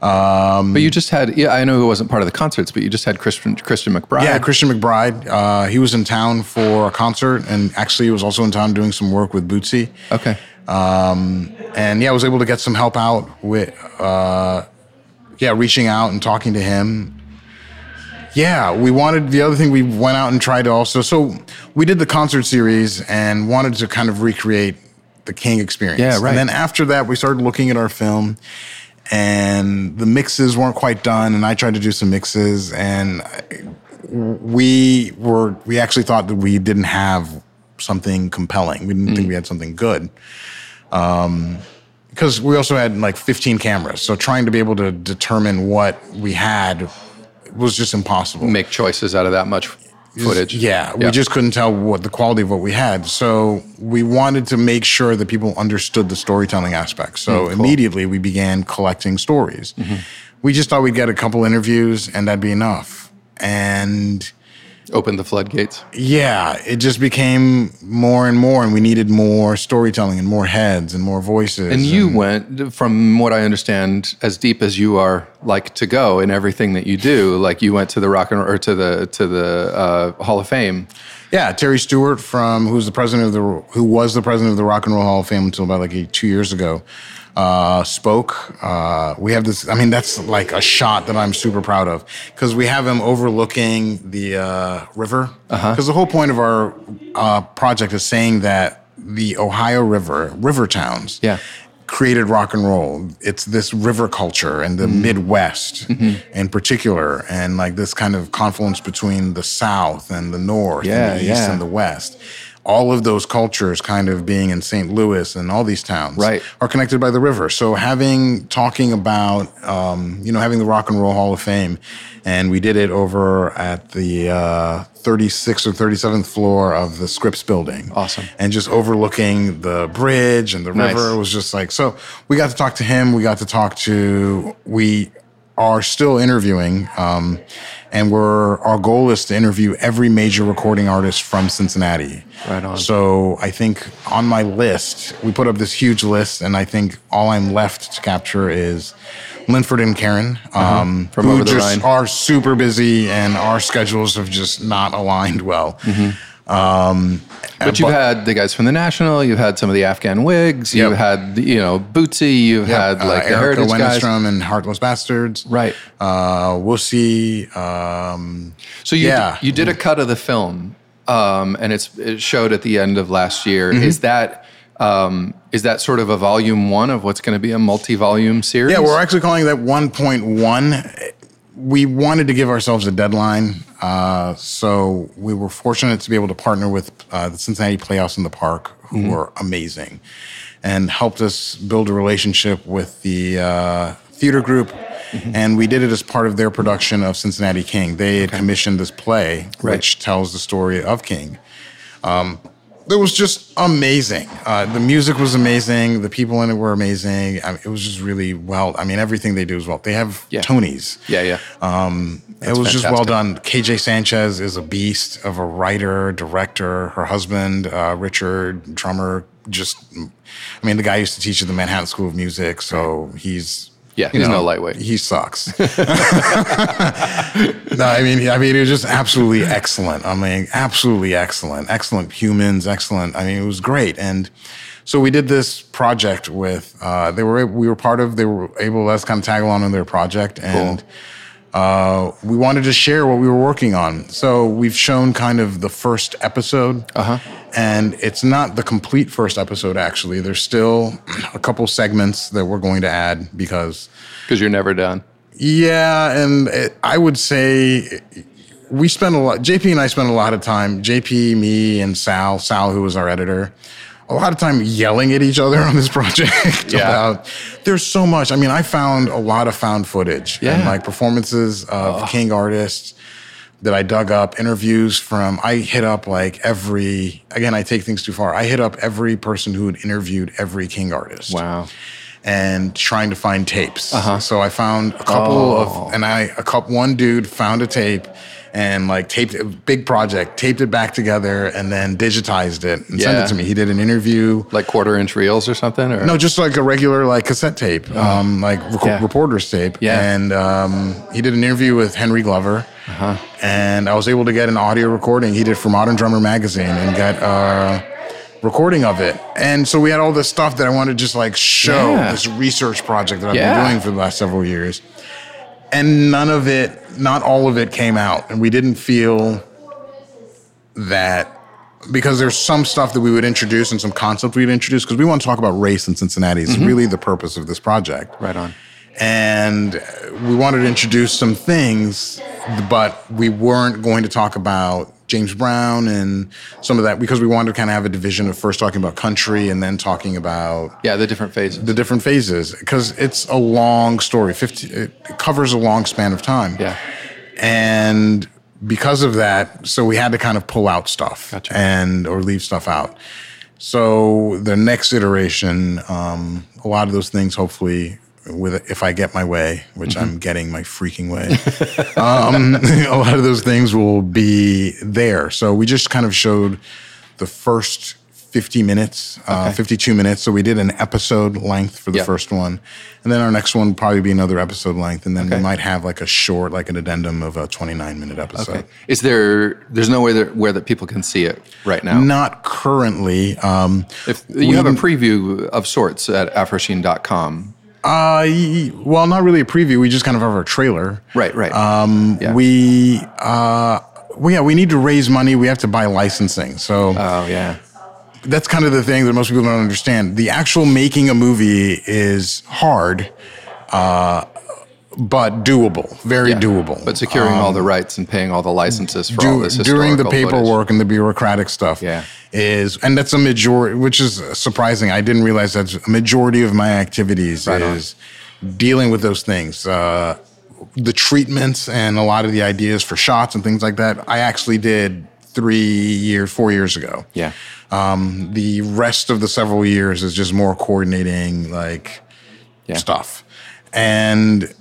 B: Um,
A: But you just had. Yeah, I know it wasn't part of the concerts, but you just had Christian Christian McBride.
B: Yeah, Christian McBride. Uh, he was in town for a concert, and actually, he was also in town doing some work with Bootsy.
A: Okay.
B: Um, and yeah, I was able to get some help out with, uh, yeah, reaching out and talking to him. Yeah, we wanted the other thing we went out and tried to also. So we did the concert series and wanted to kind of recreate the King experience.
A: Yeah, right.
B: And then after that, we started looking at our film, and the mixes weren't quite done, and I tried to do some mixes, and we were we actually thought that we didn't have something compelling. We didn't
A: Mm.
B: think we had something good. Um, because we also had like 15 cameras, so trying to be able to determine what we had was just impossible.
A: Make choices out of that much footage.
B: Yeah, we just couldn't tell what the quality of what we had. So we wanted to make sure that people understood the storytelling aspect. So
A: Mm,
B: immediately we began collecting stories.
A: Mm-hmm.
B: We just thought we'd get a couple interviews and that'd be enough. And
A: open the floodgates.
B: yeah, it just became more and more, and we needed more storytelling and more heads and more voices.
A: And you went, from what I understand, as deep as you are like to go in everything that you do. Like you went to the rock and or to the to the uh, Hall of Fame.
B: Yeah, Terry Stewart from who's the president of the who was the president of the Rock and Roll Hall of Fame until about like two years ago. Uh, spoke. Uh, we have this. I mean, that's like a shot that I'm super proud of because we have him overlooking the uh, river. Because the whole point of our uh, project is saying that the Ohio River, river towns,
A: Yeah.
B: Created rock and roll. It's this river culture and the
A: Mm-hmm.
B: Midwest in particular, and like this kind of confluence between the South and the North
A: Yeah,
B: and the East
A: yeah.
B: and the West. All of those cultures kind of being in St. Louis and all these towns
A: Right.
B: are connected by the river. So having talking about um, you know having the Rock and Roll Hall of Fame, and we did it over at the uh, 36th or 37th floor of the Scripps building.
A: Awesome.
B: And just overlooking the bridge and the
A: Nice.
B: river. It was just like so. We got to talk to him. We got to talk to we are still interviewing. Um, and we're our goal is to interview every major recording artist from Cincinnati.
A: Right on.
B: So I think on my list, we put up this huge list, and I think all I'm left to capture is Linford and Karen, um,
A: Uh-huh.
B: Who just
A: Rhine.
B: are super busy, and our schedules have just not aligned well. Um,
A: But you've
B: but-
A: had the guys from the National. You've had some of the Afghan Whigs. You've had you know Bootsy. You've had
B: uh,
A: like the
B: Erica
A: Heritage.
B: And Heartless Bastards,
A: Right.
B: Uh, Wussy, um,
A: So you
B: Yeah.
A: you did a cut of the film, um, and it's it showed at the end of last year.
B: Mm-hmm.
A: Is that um, is that sort of a volume one of what's going to be a multi-volume series?
B: Yeah, we're actually calling that 1.1. We wanted to give ourselves a deadline, uh, so we were fortunate to be able to partner with uh, the Cincinnati Playhouse in the Park, who were amazing, and helped us build a relationship with the uh, theater group. And we did it as part of their production of Cincinnati King. They had commissioned this play,
A: Right.
B: which tells the story of King it was just amazing. Uh, the music was amazing. The people in it were amazing. I mean, it was just really well. I mean, everything they do is well. They have
A: Yeah.
B: Tonys.
A: yeah, yeah.
B: Um, it was just well done. KJ Sanchez is a beast of a writer, director. Her husband, uh, Richard, drummer, just, I mean, the guy used to teach at the Manhattan School of Music, so he's.
A: Yeah,
B: you
A: he's no lightweight.
B: He sucks. [laughs] no, I mean, I mean, it was just absolutely excellent. I mean, absolutely excellent. Excellent humans. Excellent. I mean, it was great. And so we did this project with. Uh, they were we were part of. They were able to us kind of tag along in their project, and uh, we wanted to share what we were working on. So we've shown kind of the first episode, uh-huh. and it's not the complete first episode. Actually, there's still [clears throat] a couple segments that we're going to add because.
A: Because you're never done.
B: Yeah, and it, I would say we spent a lot. JP and I spent a lot of time. JP, me, and Sal. Sal, who was our editor, a lot of time yelling at each other [laughs] on this project.
A: Yeah.
B: about there's so much. I mean, I found a lot of found footage and
A: Yeah.
B: like performances of oh. King artists that I dug up, interviews from. I hit up like every. Again, I take things too far. I hit up every person who had interviewed every King artist
A: Wow.
B: And trying to find tapes.
A: Uh-huh.
B: So I found a couple
A: Oh.
B: of, and I a couple one dude found a tape and like taped a big project, taped it back together, and then digitized it and sent it to me. He did an interview.
A: Like quarter inch reels or something? Or
B: No, just like a regular like cassette tape, um, like rec-
A: Yeah.
B: reporter's tape.
A: Yeah.
B: And um, he did an interview with Henry Glover,
A: Uh-huh.
B: and I was able to get an audio recording he did for Modern Drummer magazine and got a recording of it. And so we had all this stuff that I wanted to just like show
A: Yeah.
B: this research project that I've
A: Yeah.
B: been doing for the last several years. And none of it, not all of it came out, and we didn't feel that because there's some stuff that we would introduce and some concept we'd introduce because we want to talk about race in Cincinnati. It's mm-hmm. really the purpose of this project.
A: Right on.
B: And we wanted to introduce some things, but we weren't going to talk about James Brown and some of that because we wanted to kind of have a division of first talking about country and then talking about
A: Yeah, the different phases.
B: the different phases because it's a long story. 50, it covers a long span of time.
A: yeah.
B: And because of that, so we had to kind of pull out stuff
A: Gotcha.
B: and or leave stuff out. So the next iteration, um, a lot of those things, hopefully, with if I get my way, which
A: Mm-hmm.
B: I'm getting my freaking way, [laughs] um, [laughs] a lot of those things will be there. So we just kind of showed the first 50 minutes, uh,
A: Okay.
B: 52 minutes. So we did an episode length for the
A: Yeah.
B: first one. And then our next one will probably be another episode length. And then
A: Okay.
B: we might have like a short, like an addendum of a 29 minute episode.
A: Okay. Is there? There's no way that where that people can see it right now.
B: Not currently. Um,
A: If you have a preview of sorts at afrosheen.com.
B: uh, well, not really a preview. We just kind of have our trailer.
A: Right. Right.
B: Um,
A: Yeah.
B: We, uh, well, yeah, we need to raise money. We have to buy licensing. So
A: oh yeah.
B: that's kind of the thing that most people don't understand. The actual making a movie is hard, uh, but doable, very
A: Yeah.
B: doable.
A: But securing all the rights and paying all the licenses for all
B: Do,
A: this
B: during the
A: historical footage.
B: paperwork and the bureaucratic stuff
A: Yeah.
B: is and that's a majority which is surprising i didn't realize that's a majority of my activities
A: Right on.
B: is dealing with those things uh, the treatments and a lot of the ideas for shots and things like that i actually did three years four years ago
A: Yeah.
B: um, the rest of the several years is just more coordinating like
A: Yeah.
B: stuff. And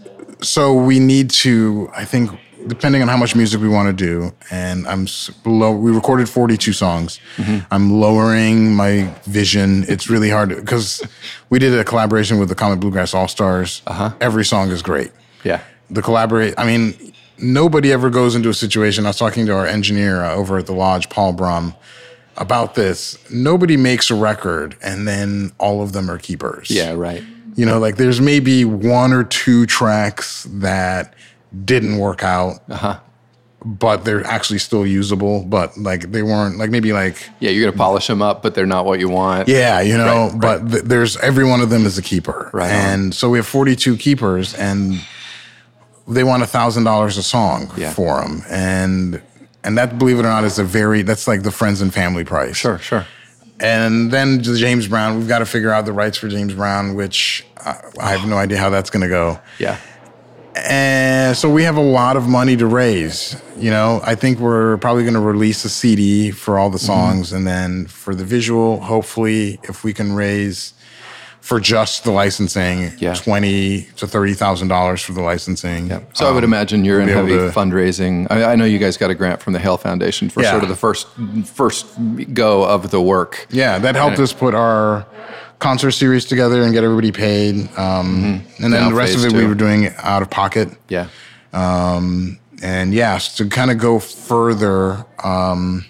B: so we need to, I think, depending on how much music we want to do, and I'm s- low, we recorded 42 songs.
A: Mm-hmm.
B: I'm lowering my vision. It's really hard because we did a collaboration with the Comet Bluegrass All Stars. Uh-huh. Every song is great.
A: Yeah.
B: The collaborate, I mean, nobody ever goes into a situation. I was talking to our engineer uh, over at the lodge, Paul Brum, about this. Nobody makes a record and then all of them are keepers.
A: Yeah. Right.
B: You know, like there's maybe one or two tracks that didn't work out,
A: Uh-huh.
B: but they're actually still usable, but like they weren't like maybe like
A: Yeah. You're gonna polish them up, but they're not what you want.
B: yeah, you know,
A: Right,
B: but th- there's every one of them is a keeper.
A: Right on.
B: And so we have 42 keepers and they want a thousand dollars a song
A: Yeah.
B: for them. And, and that, believe it or not, is a very, that's like the friends and family price.
A: Sure. Sure.
B: And then the James Brown, we've got to figure out the rights for James Brown, which I, I have no idea how that's going to go.
A: Yeah.
B: And so we have a lot of money to raise. You know, I think we're probably going to release a CD for all the
A: Mm-hmm.
B: songs, and then for the visual, hopefully, if we can raise for just the licensing,
A: Yeah.
B: twenty to thirty thousand dollars for the licensing.
A: Yeah. So I would imagine you're in
B: Um,
A: heavy
B: to-
A: fundraising. I, I know you guys got a grant from the Haile Foundation for
B: Yeah.
A: sort of the first first go of the work.
B: Yeah, that helped us put our concert series together and get everybody paid. Um, And then
A: Now
B: the rest of it we were doing out of pocket.
A: Yeah.
B: and yes, to kind of go further, um,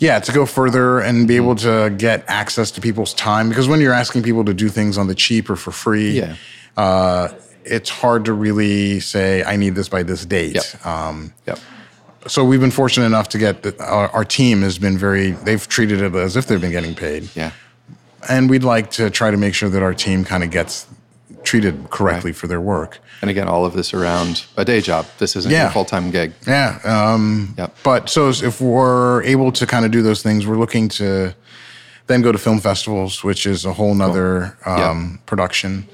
B: yeah, to go further and be able to get access to people's time because when you're asking people to do things on the cheap or for free,
A: Yeah.
B: uh, it's hard to really say I need this by this date.
A: Yep.
B: Um,
A: Yep.
B: so we've been fortunate enough to get the, our, our team has been very. They've treated it as if they've been getting paid,
A: Yeah.
B: and we'd like to try to make sure that our team kind of gets treated correctly
A: Right.
B: for their work.
A: And again, all of this around a day job. This isn't
B: Yeah.
A: your full time gig.
B: Yeah. Um,
A: Yep.
B: But so if we're able to kind of do those things, we're looking to then go to film festivals, which is a whole nother um, production.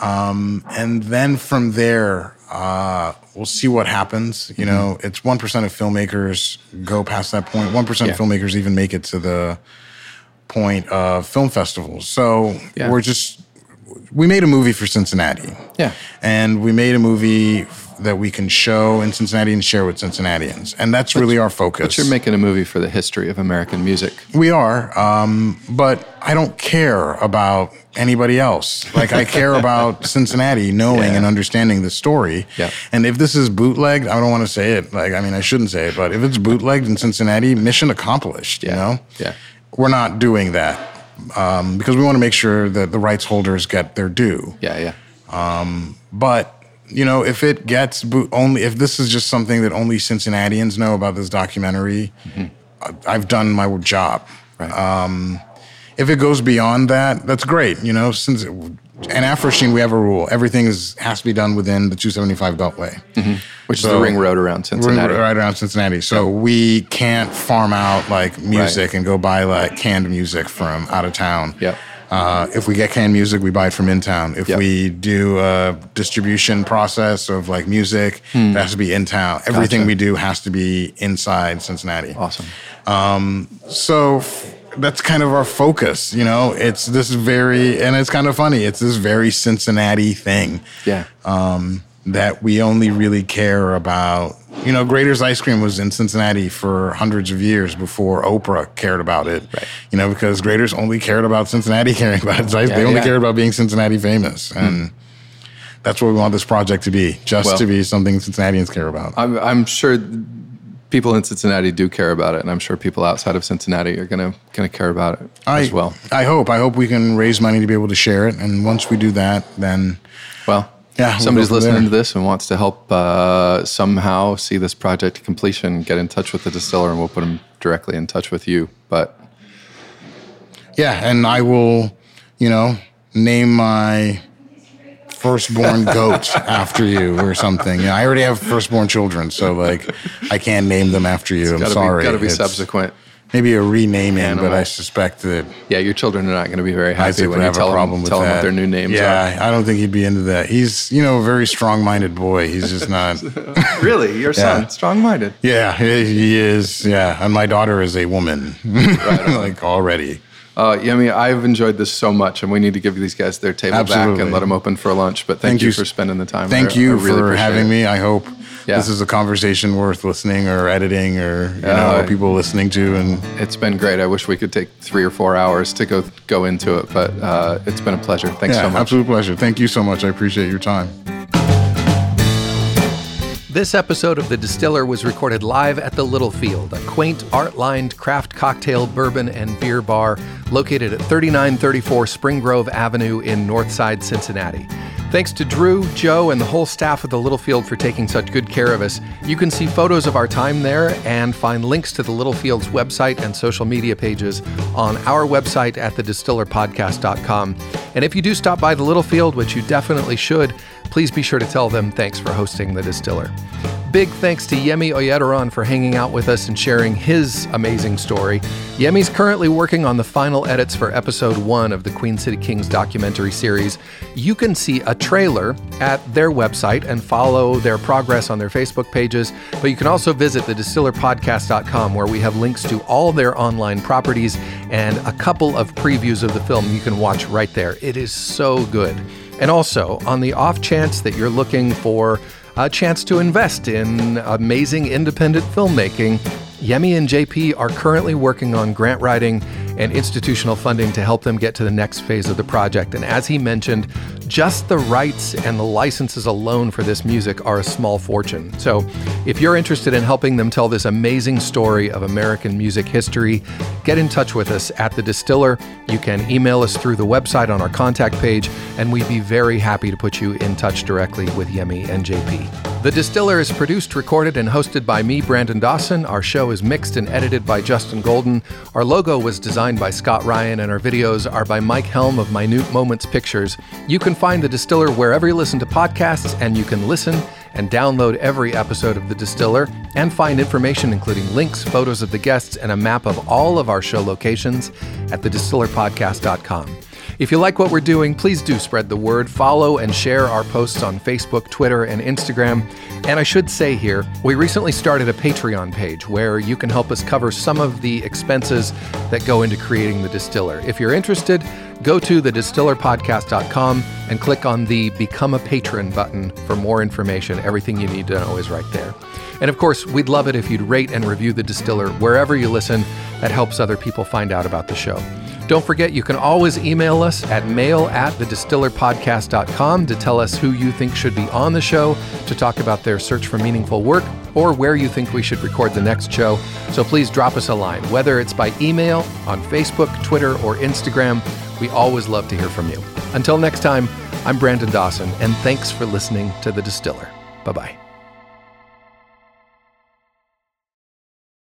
B: Um, and then from there, uh, we'll see what happens. You know, it's 1% of filmmakers go past that point. 1%
A: Yeah.
B: of filmmakers even make it to the point of film festivals. So
A: Yeah.
B: we're just, we made a movie for Cincinnati.
A: Yeah.
B: And we made a movie that we can show in Cincinnati and share with Cincinnatians. And that's really our focus.
A: But you're making a movie for the history of American music.
B: we are. Um, but I don't care about anybody else. Like, I care [laughs] about Cincinnati knowing
A: Yeah.
B: and understanding the story.
A: Yeah.
B: And if this is bootlegged, I don't want to say it. Like, I mean, I shouldn't say it, but if it's bootlegged in Cincinnati, mission accomplished, you
A: Yeah.
B: know?
A: Yeah.
B: We're not doing that um, because we want to make sure that the rights holders get their due.
A: Yeah. Yeah.
B: But you know, if it gets boot only, if this is just something that only Cincinnatians know about this documentary, I've done my job.
A: Right.
B: Um, if it goes beyond that, that's great. You know, since and Afro Sheen, we have a rule: everything is has to be done within the 275 Beltway,
A: mm-hmm. which so, is the ring road around Cincinnati.
B: Right around Cincinnati. So yep. we can't farm out like music right. and go buy like canned music from out of town.
A: Yeah.
B: Uh, if we get canned music, we buy it from in town. If yep. we do a distribution process of like music, hmm. it has to be in town. Everything gotcha. we do has to be inside Cincinnati.
A: Awesome.
B: Um, so f- that's kind of our focus. You know, it's this very, and it's kind of funny. It's this very Cincinnati thing.
A: Yeah.
B: Um, that we only really care about. You know, Graeter's ice cream was in Cincinnati for hundreds of years before Oprah cared about it.
A: Right.
B: You know, because Graeter's only cared about Cincinnati [laughs] caring about its ice. Yeah, they only yeah. cared about being Cincinnati famous, and mm. that's what we want this project to be. Just well, to be something Cincinnatians care about.
A: I'm, I'm sure people in Cincinnati do care about it, and I'm sure people outside of Cincinnati are gonna gonna care about it I, as well.
B: I hope. I hope we can raise money to be able to share it, and once we do that, then
A: well, yeah, we'll somebody's listening there. to this and wants to help uh, somehow see this project to completion. Get in touch with the distiller, and we'll put them directly in touch with you. But
B: yeah, and I will, you know, name my firstborn goat after you or something. You know, I already have firstborn children, so like I can't name them after you. It's I'm sorry.
A: Got to be it's subsequent.
B: Maybe a renaming, Animal. but I suspect that.
A: Yeah, your children are not going to be very happy when you tell, them, tell them what their new names
B: yeah, are. I don't think he'd be into that. He's, you know, a very strong-minded boy. He's just [laughs] not.
A: really, your son, strong-minded.
B: Yeah, he is. Yeah, and my daughter is a woman, [laughs] right like already.
A: Uh, Yemi, I've enjoyed this so much, and we need to give these guys their table Absolutely. back and let them open for lunch. But thank, thank you, you, for spending the time. With us.
B: Thank I, you I really for having it. me. I hope yeah. this is a conversation worth listening or editing or you uh, know people listening to. And
A: it's been great. I wish we could take three or four hours to go go into it, but uh, it's been a pleasure. Thanks
B: yeah,
A: so much.
B: Absolute pleasure. Thank you so much. I appreciate your time.
A: This episode of The Distiller was recorded live at the Littlefield, a quaint, art lined craft cocktail, bourbon, and beer bar located at 3934 Spring Grove Avenue in Northside, Cincinnati. Thanks to Drew, Joe, and the whole staff of the Littlefield for taking such good care of us. You can see photos of our time there and find links to the Littlefield's website and social media pages on our website at thedistillerpodcast.com. And if you do stop by the Littlefield, which you definitely should, please be sure to tell them thanks for hosting the distiller. Big thanks to Yemi Oyediran for hanging out with us and sharing his amazing story. Yemi's currently working on the final edits for episode one of the Queen City Kings documentary series. You can see a trailer at their website and follow their progress on their Facebook pages, but you can also visit thedistillerpodcast.com where we have links to all their online properties and a couple of previews of the film you can watch right there. It is so good. And also, on the off chance that you're looking for a chance to invest in amazing independent filmmaking, Yemi and JP are currently working on grant writing and institutional funding to help them get to the next phase of the project. And as he mentioned, just the rights and the licenses alone for this music are a small fortune. So, if you're interested in helping them tell this amazing story of American music history, get in touch with us at The Distiller. You can email us through the website on our contact page, and we'd be very happy to put you in touch directly with Yemi and JP. The Distiller is produced, recorded, and hosted by me, Brandon Dawson. Our show is mixed and edited by Justin Golden. Our logo was designed by Scott Ryan, and our videos are by Mike Helm of Minute Moments Pictures. You can find The Distiller wherever you listen to podcasts, and you can listen and download every episode of The Distiller and find information, including links, photos of the guests, and a map of all of our show locations at thedistillerpodcast.com. If you like what we're doing, please do spread the word, follow and share our posts on Facebook, Twitter, and Instagram. And I should say here, we recently started a Patreon page where you can help us cover some of the expenses that go into creating the distiller. If you're interested, go to thedistillerpodcast.com and click on the Become a Patron button for more information. Everything you need to know is right there. And of course, we'd love it if you'd rate and review The Distiller wherever you listen. That helps other people find out about the show. Don't forget, you can always email us at mail at thedistillerpodcast.com to tell us who you think should be on the show to talk about their search for meaningful work or where you think we should record the next show. So please drop us a line, whether it's by email, on Facebook, Twitter, or Instagram. We always love to hear from you. Until next time, I'm Brandon Dawson, and thanks for listening to The Distiller. Bye bye.